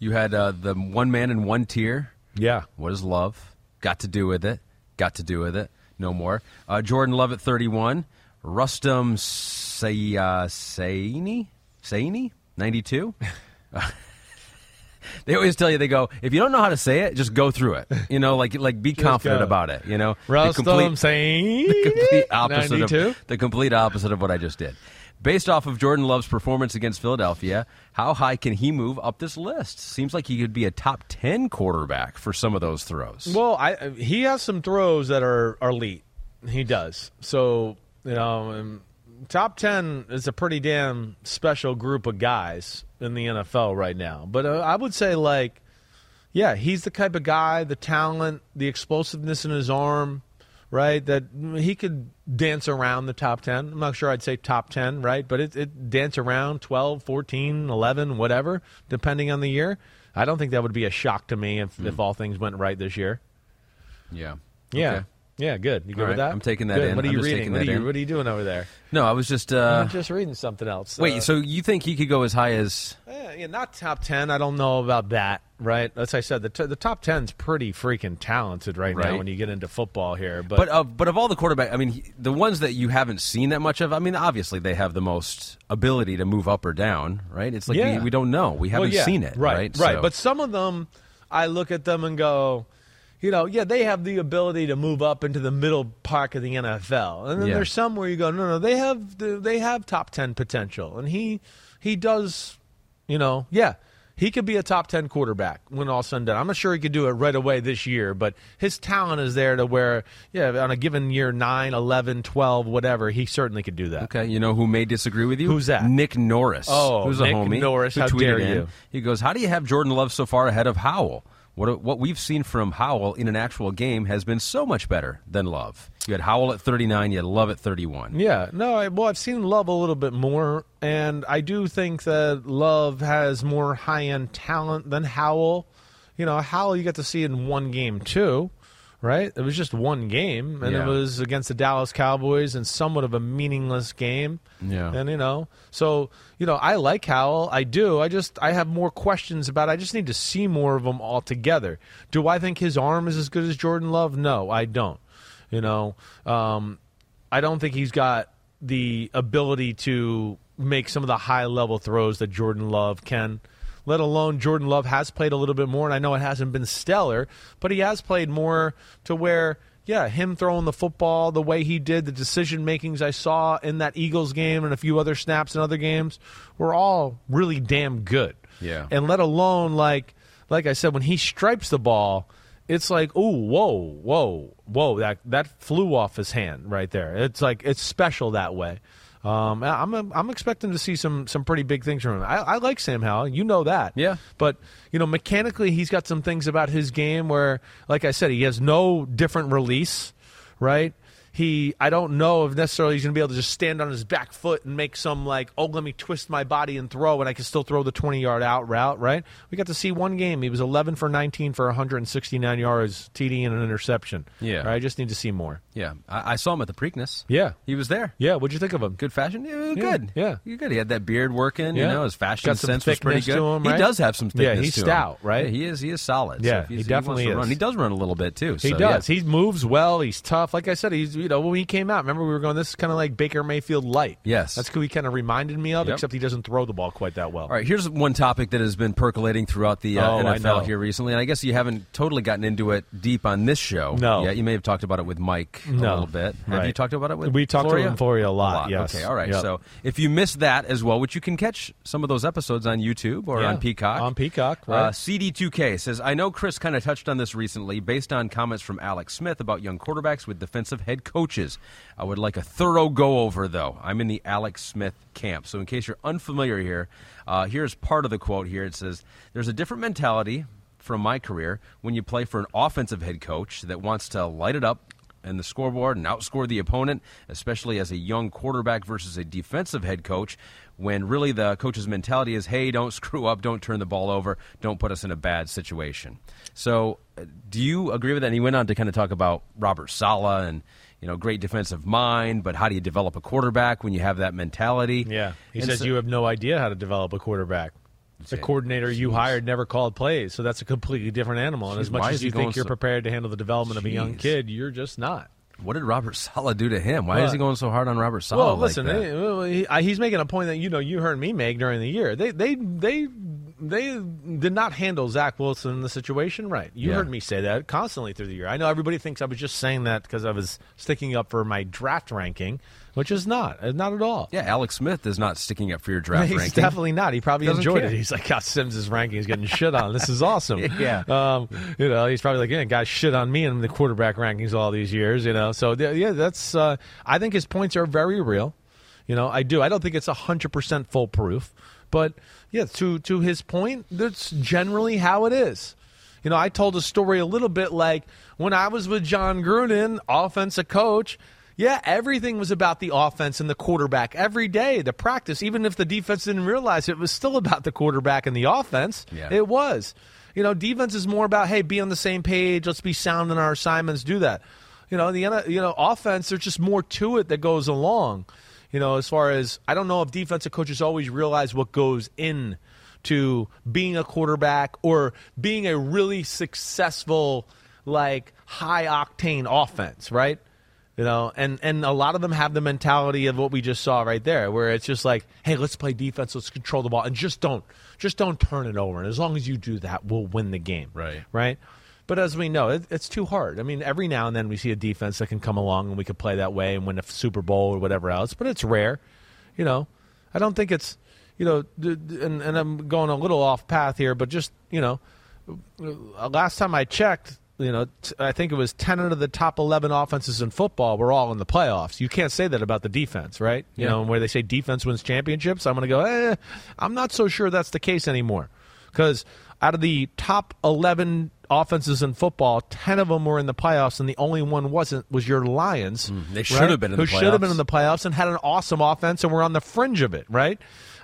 You had uh, the one man in one tier. Yeah. What is love? Got to do with it. Got to do with it. No more. Uh, Jordan Love at 31. Rustum Say, uh, Saini? Saini? 92? they always tell you they go if you don't know how to say it, just go through it. You know, like like be confident go. about it. You know, Rust the complete, the complete opposite 92? of the complete opposite of what I just did. Based off of Jordan Love's performance against Philadelphia, how high can he move up this list? Seems like he could be a top ten quarterback for some of those throws. Well, I he has some throws that are, are elite. He does. So you know, um, top ten is a pretty damn special group of guys in the NFL right now. But uh, I would say like, yeah, he's the type of guy, the talent, the explosiveness in his arm, right? That he could dance around the top 10. I'm not sure I'd say top 10, right? But it, it dance around 12, 14, 11, whatever, depending on the year. I don't think that would be a shock to me if, if hmm. all things went right this year. yeah, Yeah. Okay. Yeah, good. You good All with right, that? I'm taking that Good. in. What are I'm you reading? What are, you, what are you doing over there? No, I was just. Uh, I'm just reading something else. wait, Uh, so you think he could go as high as? Eh, yeah, not top 10. I don't know about that, right? As I said, the, t- the top 10's pretty freaking talented right, now when you get into football here. But, But of but of all the quarterback, I mean, he, the ones that you haven't seen that much of, I mean, obviously they have the most ability to move up or down, right? It's like Yeah. we, we don't know, we haven't Well, yeah, seen it, right? right? Right. So- But some of them, I look at them and go, you know, yeah, they have the ability to move up into the middle park of the NFL, and then Yeah. there's some where you go, no, no, they have the, they have top ten potential, and he he does, you know, yeah. He could be a top 10 quarterback when all said and done. I'm not sure he could do it right away this year, but his talent is there to where, yeah, on a given year, 9, 11, 12, whatever, he certainly could do that. Okay, you know who may disagree with you? Who's that? Nick Norris. Oh, who's Nick a homie. Norris, how dare in. you. He goes, "How do you have Jordan Love so far ahead of Howell? What what we've seen from Howell in an actual game has been so much better than Love. You had Howell at 39, you had Love at 31. Yeah, no, I, well, I've seen Love a little bit more, and I do think that Love has more high end talent than Howell. You know, Howell you get to see in one game too, right? It was just one game, and Yeah. it was against the Dallas Cowboys and somewhat of a meaningless game. Yeah. And you know, so you know, I like Howell. I do. I just I have more questions about. I just need to see more of them all together. Do I think his arm is as good as Jordan Love? No, I don't. You know, um, I don't think he's got the ability to make some of the high level throws that Jordan Love can. Let alone Jordan Love has played a little bit more, and I know it hasn't been stellar, but he has played more to where, yeah, him throwing the football the way he did, the decision makings I saw in that Eagles game and a few other snaps in other games were all really damn good. Yeah. And let alone like like I said, when he stripes the ball, it's like, oh, whoa, whoa, whoa, that that flew off his hand right there. It's like it's special that way. Um, I'm I'm expecting to see some some pretty big things from him. I, I like Sam Howell, you know that. Yeah. But you know, mechanically, he's got some things about his game where, like I said, he has no different release, right? He, I don't know if necessarily he's going to be able to just stand on his back foot and make some like, oh, let me twist my body and throw, and I can still throw the 20 yard out route, right? We got to see one game. He was 11 for 19 for 169 yards, TD and an interception. Yeah. right? I just need to see more. Yeah, I, I saw him at the Preakness. Yeah. He was there. Yeah. What'd you think of him? Good fashion? Yeah, good. yeah. You're good. He had that beard working, yeah. you know, his fashion sense was pretty thickness good. to him, He does have some Yeah, he's to him. stout, right? Yeah, he is he is solid. So Yeah, if he definitely to is. Run. He does run a little bit too. He so, does. yeah. He moves well. He's tough. Like I said, he's you know when he came out. Remember we were going. This is kind of like Baker Mayfield light. Yes. that's who he kind of reminded me of. Yep. Except he doesn't throw the ball quite that well. All right, here's one topic that has been percolating throughout the uh, Oh, NFL here recently, and I guess you haven't totally gotten into it deep on this show. No. yet. you may have talked about it with Mike a little bit. Have Right. you talked about it with? We talked to Florio? him Florio a lot, yes. Okay, all right. Yep. So if you missed that as well, which you can catch some of those episodes on YouTube or Yeah, on Peacock. on Peacock, right. Uh, CD2K says, I know Chris kind of touched on this recently based on comments from Alex Smith about young quarterbacks with defensive head coaches. I would like a thorough go over, though. I'm in the Alex Smith camp. So, in case you're unfamiliar here, uh, here's part of the quote here. It says, There's a different mentality from my career when you play for an offensive head coach that wants to light it up and the scoreboard and outscore the opponent, especially as a young quarterback versus a defensive head coach, when really the coach's mentality is, hey, don't screw up, don't turn the ball over, don't put us in a bad situation. So, uh, do you agree with that? And he went on to kind of talk about Robert Saleh and, you know, great defensive mind, but how do you develop a quarterback when you have that mentality? Yeah, he And says so- you have no idea how to develop a quarterback. The coordinator you hired never called plays, so that's a completely different animal. And Jeez, as much as you think you're so- prepared to handle the development of a young kid, you're just not. What did Robert Saleh do to him? Why is he going so hard on Robert Saleh? Well, like listen, he, he's making a point that you know you heard me make during the year. They they they they did not handle Zach Wilson in the situation right. You Yeah. heard me say that constantly through the year. I know everybody thinks I was just saying that because I was sticking up for my draft ranking, which is not, uh, not at all. Yeah, Alex Smith is not sticking up for your draft He's ranking. definitely not. He probably Doesn't enjoyed care. it. He's like, God, Sims' ranking is getting shit on. This is awesome. Yeah. Um, you know, he's probably like, yeah, guys shit on me in the quarterback rankings all these years. You know, so yeah, yeah, that's. Uh, I think his points are very real. You know, I do. I don't think it's hundred percent foolproof, but yeah, to to his point, that's generally how it is. You know, I told a story a little bit like when I was with Jon Gruden, offensive coach. Yeah, everything was about the offense and the quarterback every day. The practice, even if the defense didn't realize it, was still about the quarterback and the offense. Yeah. It was. You know, defense is more about hey, be on the same page. Let's be sound in our assignments. Do that. You know, the you know offense. There's just more to it that goes along. You know, as far as I don't know if defensive coaches always realize what goes in to being a quarterback or being a really successful, like high octane offense, right? You know, and and a lot of them have the mentality of what we just saw right there, where it's just like, hey, let's play defense, let's control the ball, and just don't just don't turn it over. And as long as you do that, we'll win the game. Right. Right. But as we know, it, it's too hard. I mean, every now and then we see a defense that can come along and we could play that way and win a Super Bowl or whatever else. But it's rare. You know, I don't think it's, you know, and, and I'm going a little off path here, but just you know, uh, last time I checked, you know, t- I think it was 10 out of the top 11 offenses in football were all in the playoffs. You can't say that about the defense, right? You Yeah. know, where they say defense wins championships, I'm going to go, eh, I'm not so sure that's the case anymore. Because out of the top 11 offenses in football, 10 of them were in the playoffs, and the only one wasn't was your Lions. Hmm, they should right? have been in Who the should have been in the playoffs and had an awesome offense and were on the fringe of it, right?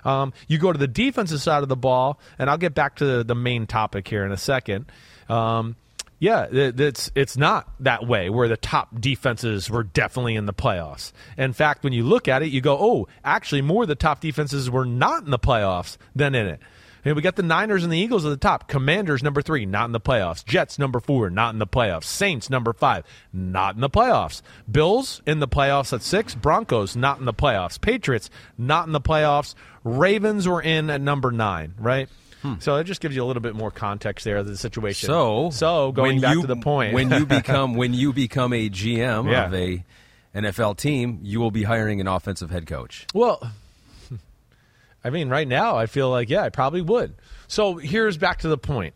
Um, you go to the defensive side of the ball, and I'll get back to the main topic here in a second. Um, yeah, it- it's it's not that way where the top defenses were definitely in the playoffs. In fact, when you look at it, you go, "Oh, actually, more of the top defenses were not in the playoffs than in it." And we got the Niners and the Eagles at the top. Commanders number three, not in the playoffs. Jets number four, not in the playoffs. Saints number five, not in the playoffs. Bills in the playoffs at six. Broncos not in the playoffs. Patriots not in the playoffs. Ravens were in at number nine. Right. Hmm. So it just gives you a little bit more context there of the situation. So, so going back you- to the point, when you become when you become a GM Yeah. of a NFL team, you will be hiring an offensive head coach. Well, I mean, right now, I feel like, yeah, I probably would. So here's back to the point.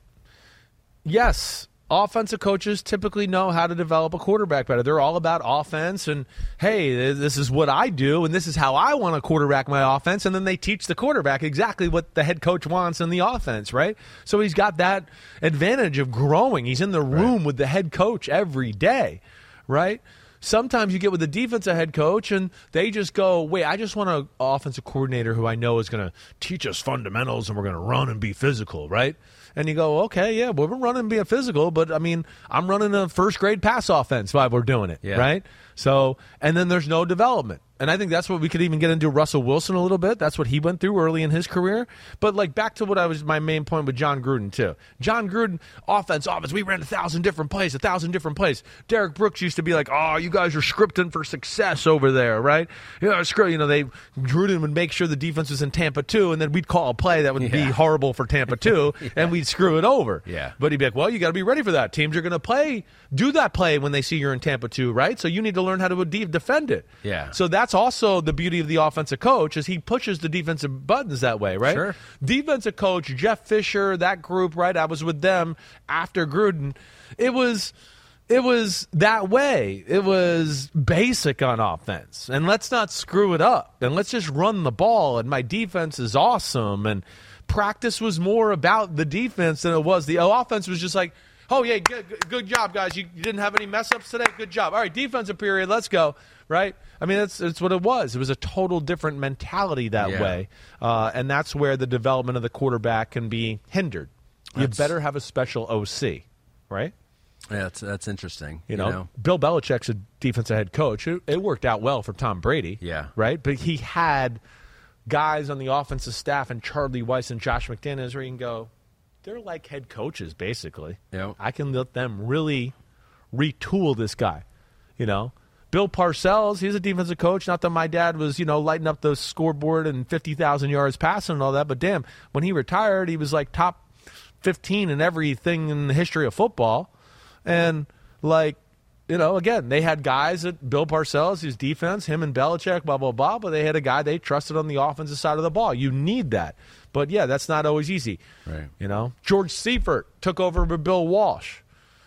Yes, offensive coaches typically know how to develop a quarterback better. They're all about offense and, hey, this is what I do and this is how I want to quarterback my offense. And then they teach the quarterback exactly what the head coach wants in the offense, right? So he's got that advantage of growing. He's in the room with the head coach every day, right? Sometimes you get with a defensive head coach and they just go, wait, I just want an offensive coordinator who I know is going to teach us fundamentals and we're going to run and be physical, right? And you go, okay, yeah, well, we're running and being physical, but I mean, I'm running a first grade pass offense while we're doing it, Yeah. right? So, and then there's no development. And I think that's what we could even get into Russell Wilson a little bit. That's what he went through early in his career. But like back to what I was my main point with Jon Gruden too. Jon Gruden, offense, offense. We ran a thousand different plays, a thousand different plays. Derrick Brooks used to be like, "Oh, you guys are scripting for success over there, right?" You know, screw. You know, they Gruden would make sure the defense was in Tampa 2, and then we'd call a play that would be horrible for Tampa 2, and we'd screw it over. Yeah. But he'd be like, "Well, you got to be ready for that. Teams are going to play, do that play when they see you're in Tampa 2, right? So you need to learn how to de- defend it." Yeah. So that's also the beauty of the offensive coach is he pushes the defensive buttons that way, right? Sure. Defensive coach Jeff Fisher, that group, right? I was with them after Gruden. It was it was that way. It was basic on offense. And let's not screw it up. And let's just run the ball and my defense is awesome and practice was more about the defense than it was the oh, offense was just like Oh yeah, good, good- job, guys. You, you didn't have any mess ups today. Good job. All right, defensive period. Let's go. Right. I mean, that's that's what it was. It was a total different mentality that Yeah. way, uh, and that's where the development of the quarterback can be hindered. You That's- better have a special OC, right? Yeah, that's that's interesting. You know, Bill Belichick's a defensive head coach. It, it worked out well for Tom Brady. Yeah. Right? But he had guys on the offensive staff and Charlie Weis and Josh McDaniels where you can go, they're like head coaches, basically. Yeah. I can let them really retool this guy. You know? Bill Parcells, he's a defensive coach. Not that my dad was, you know, lighting up the scoreboard and 50,000 yards passing and all that, but damn, when he retired, he was like top 15 in everything in the history of football. And like, you know, again, they had guys at Bill Parcells, his defense, him and Belichick, blah, blah, blah, but they had a guy they trusted on the offensive side of the ball. You need that. But yeah, that's not always easy. Right. You know, George Seifert took over for Bill Walsh.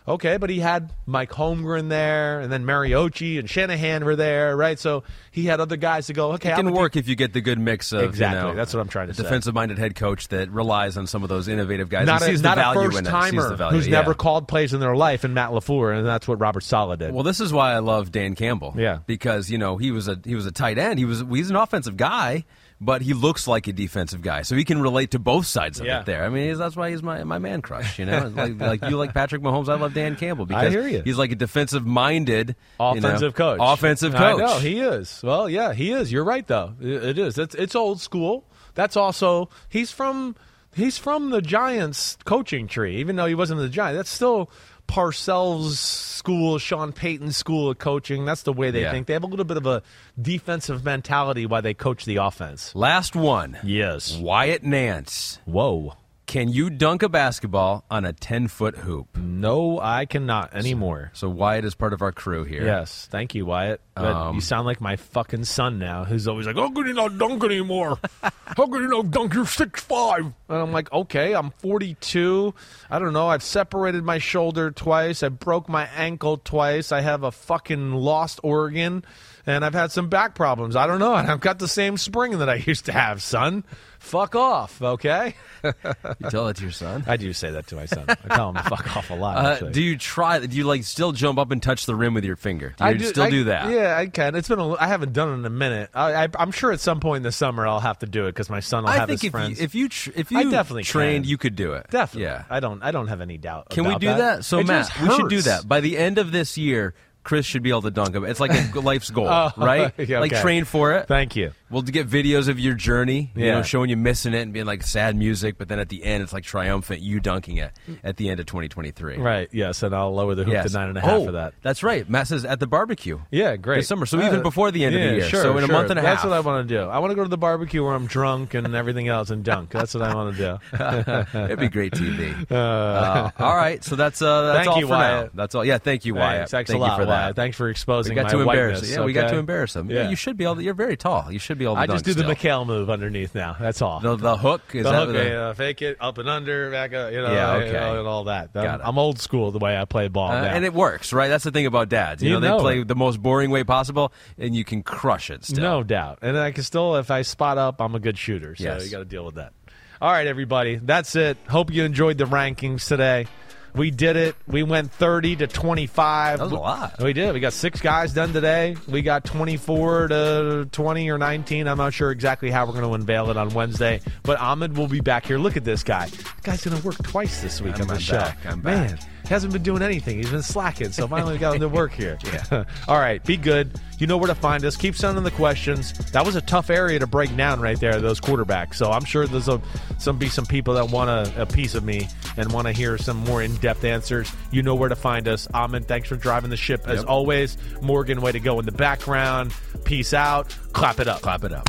Okay, but he had Mike Holmgren there, and then Mariucci and Shanahan were there, right? So he had other guys to go. Okay, It can work do- if you get the good mix of you Exactly. know, That's what I'm trying to defensive-minded head coach that relies on some of those innovative guys. not a, not the a first in timer who's yeah. never called plays in their life, and Matt Lafleur, and that's what Robert Saleh did. Well, this is why I love Dan Campbell. Yeah. because you know he was a he was a tight end. He was he's an offensive guy, but he looks like a defensive guy, so he can relate to both sides of Yeah. it. There, I mean, that's why he's my my man crush. You know, like, like you like Patrick Mahomes, I love Dan Campbell because hear you. he's like a defensive minded offensive coach. Offensive I coach. know he is. Well, yeah, he is. You're right, though. It, it is. It's it's old school. That's also he's from he's from the Giants coaching tree. Even though he wasn't the Giants, that's still Parcells' school, Sean Payton's school of coaching. That's the way they Yeah. think. They have a little bit of a defensive mentality while they coach the offense. Last one. Yes. Wyatt Nance. Whoa. Can you dunk a basketball on a ten foot hoop? No, I cannot anymore. So Wyatt is part of our crew here. Yes, thank you, Wyatt. But Um, you sound like my fucking son now, who's always like, "How could you not dunk anymore? How could you not dunk? You're six five. And I'm like, "Okay, I'm 42. I don't know. I've separated my shoulder twice. I broke my ankle twice. I have a fucking lost organ, and I've had some back problems. I don't know. And I've got the same spring that I used to have, son. Fuck off, okay? You tell that to your son. I do say that to my son. I tell him to fuck off a lot. Uh, actually. do you try? Do you like still jump up and touch the rim with your finger? Do you I do, still I- do that? Yeah, I can. It's been. A, I haven't done it in a minute. I, I, I'm sure at some point in the summer I'll have to do it because my son will I have think his if friends. you, if you tr- if I you definitely trained, can. you could do it. Definitely. Yeah. I don't. I don't have any doubt. Can we do that? So It Matt, we should do that by the end of this year. Chris should be able to dunk him. It's like a life's goal, Oh, right? yeah, Like train for it. Thank you. We'll get videos of your journey, you Yeah. know, showing you missing it and being like sad music, but then at the end it's like triumphant, you dunking it at the end of 2023. Right. Yes, and I'll lower the hoop Yes. to nine and a half oh, for that. That's right. Matt says at the barbecue. Yeah, great. This summer. So Uh, even before the end of the year. Sure, so in a month and a half. That's what I want to do. I want to go to the barbecue where I'm drunk and everything else and dunk. That's what I want to do. It'd be great TV. Uh, Uh, all right, so that's uh, that's Thank all you, for now. Wyatt. That's all. Yeah, thank you, Wyatt. Thanks, thank a lot, you for that. Wyatt. Thanks for exposing we got my to embarrass. Yeah, we got okay? to embarrass him. Yeah. you should be able. To, you're very tall. You should be able to I just do still. the McHale move underneath now. That's all. The, the hook is the that hook, the- yeah, fake it, up and under, back up, you know, Yeah, you know, and all that. I'm. I'm old school the way I play ball Uh, now. and it works, right? That's the thing about dads. You, You know, they know play it. the most boring way possible, and you can crush it still. No doubt. And I can still, if I spot up, I'm a good shooter. So Yes. you got to deal with that. All right, everybody. That's it. Hope you enjoyed the rankings today. We did it. We went 30 to 25. That was a lot. We did. We got six guys done today. We got 24 to 20 or 19. I'm not sure exactly how we're going to unveil it on Wednesday. But Ahmed will be back here. Look at this guy. This guy's going to work twice this week I'm- on the I'm show. back. I'm Man, back. Hasn't been doing anything. He's been slacking. So finally we got him to work here. Yeah. All right. Be good. You know where to find us. Keep sending the questions. That was a tough area to break down right there, those quarterbacks. So I'm sure there's a, some be some people that want a, a piece of me and want to hear some more in-depth answers. You know where to find us. Ahmed, thanks for driving the ship as Yep. always. Morgan, way to go in the background. Peace out. Clap it up. Clap it up.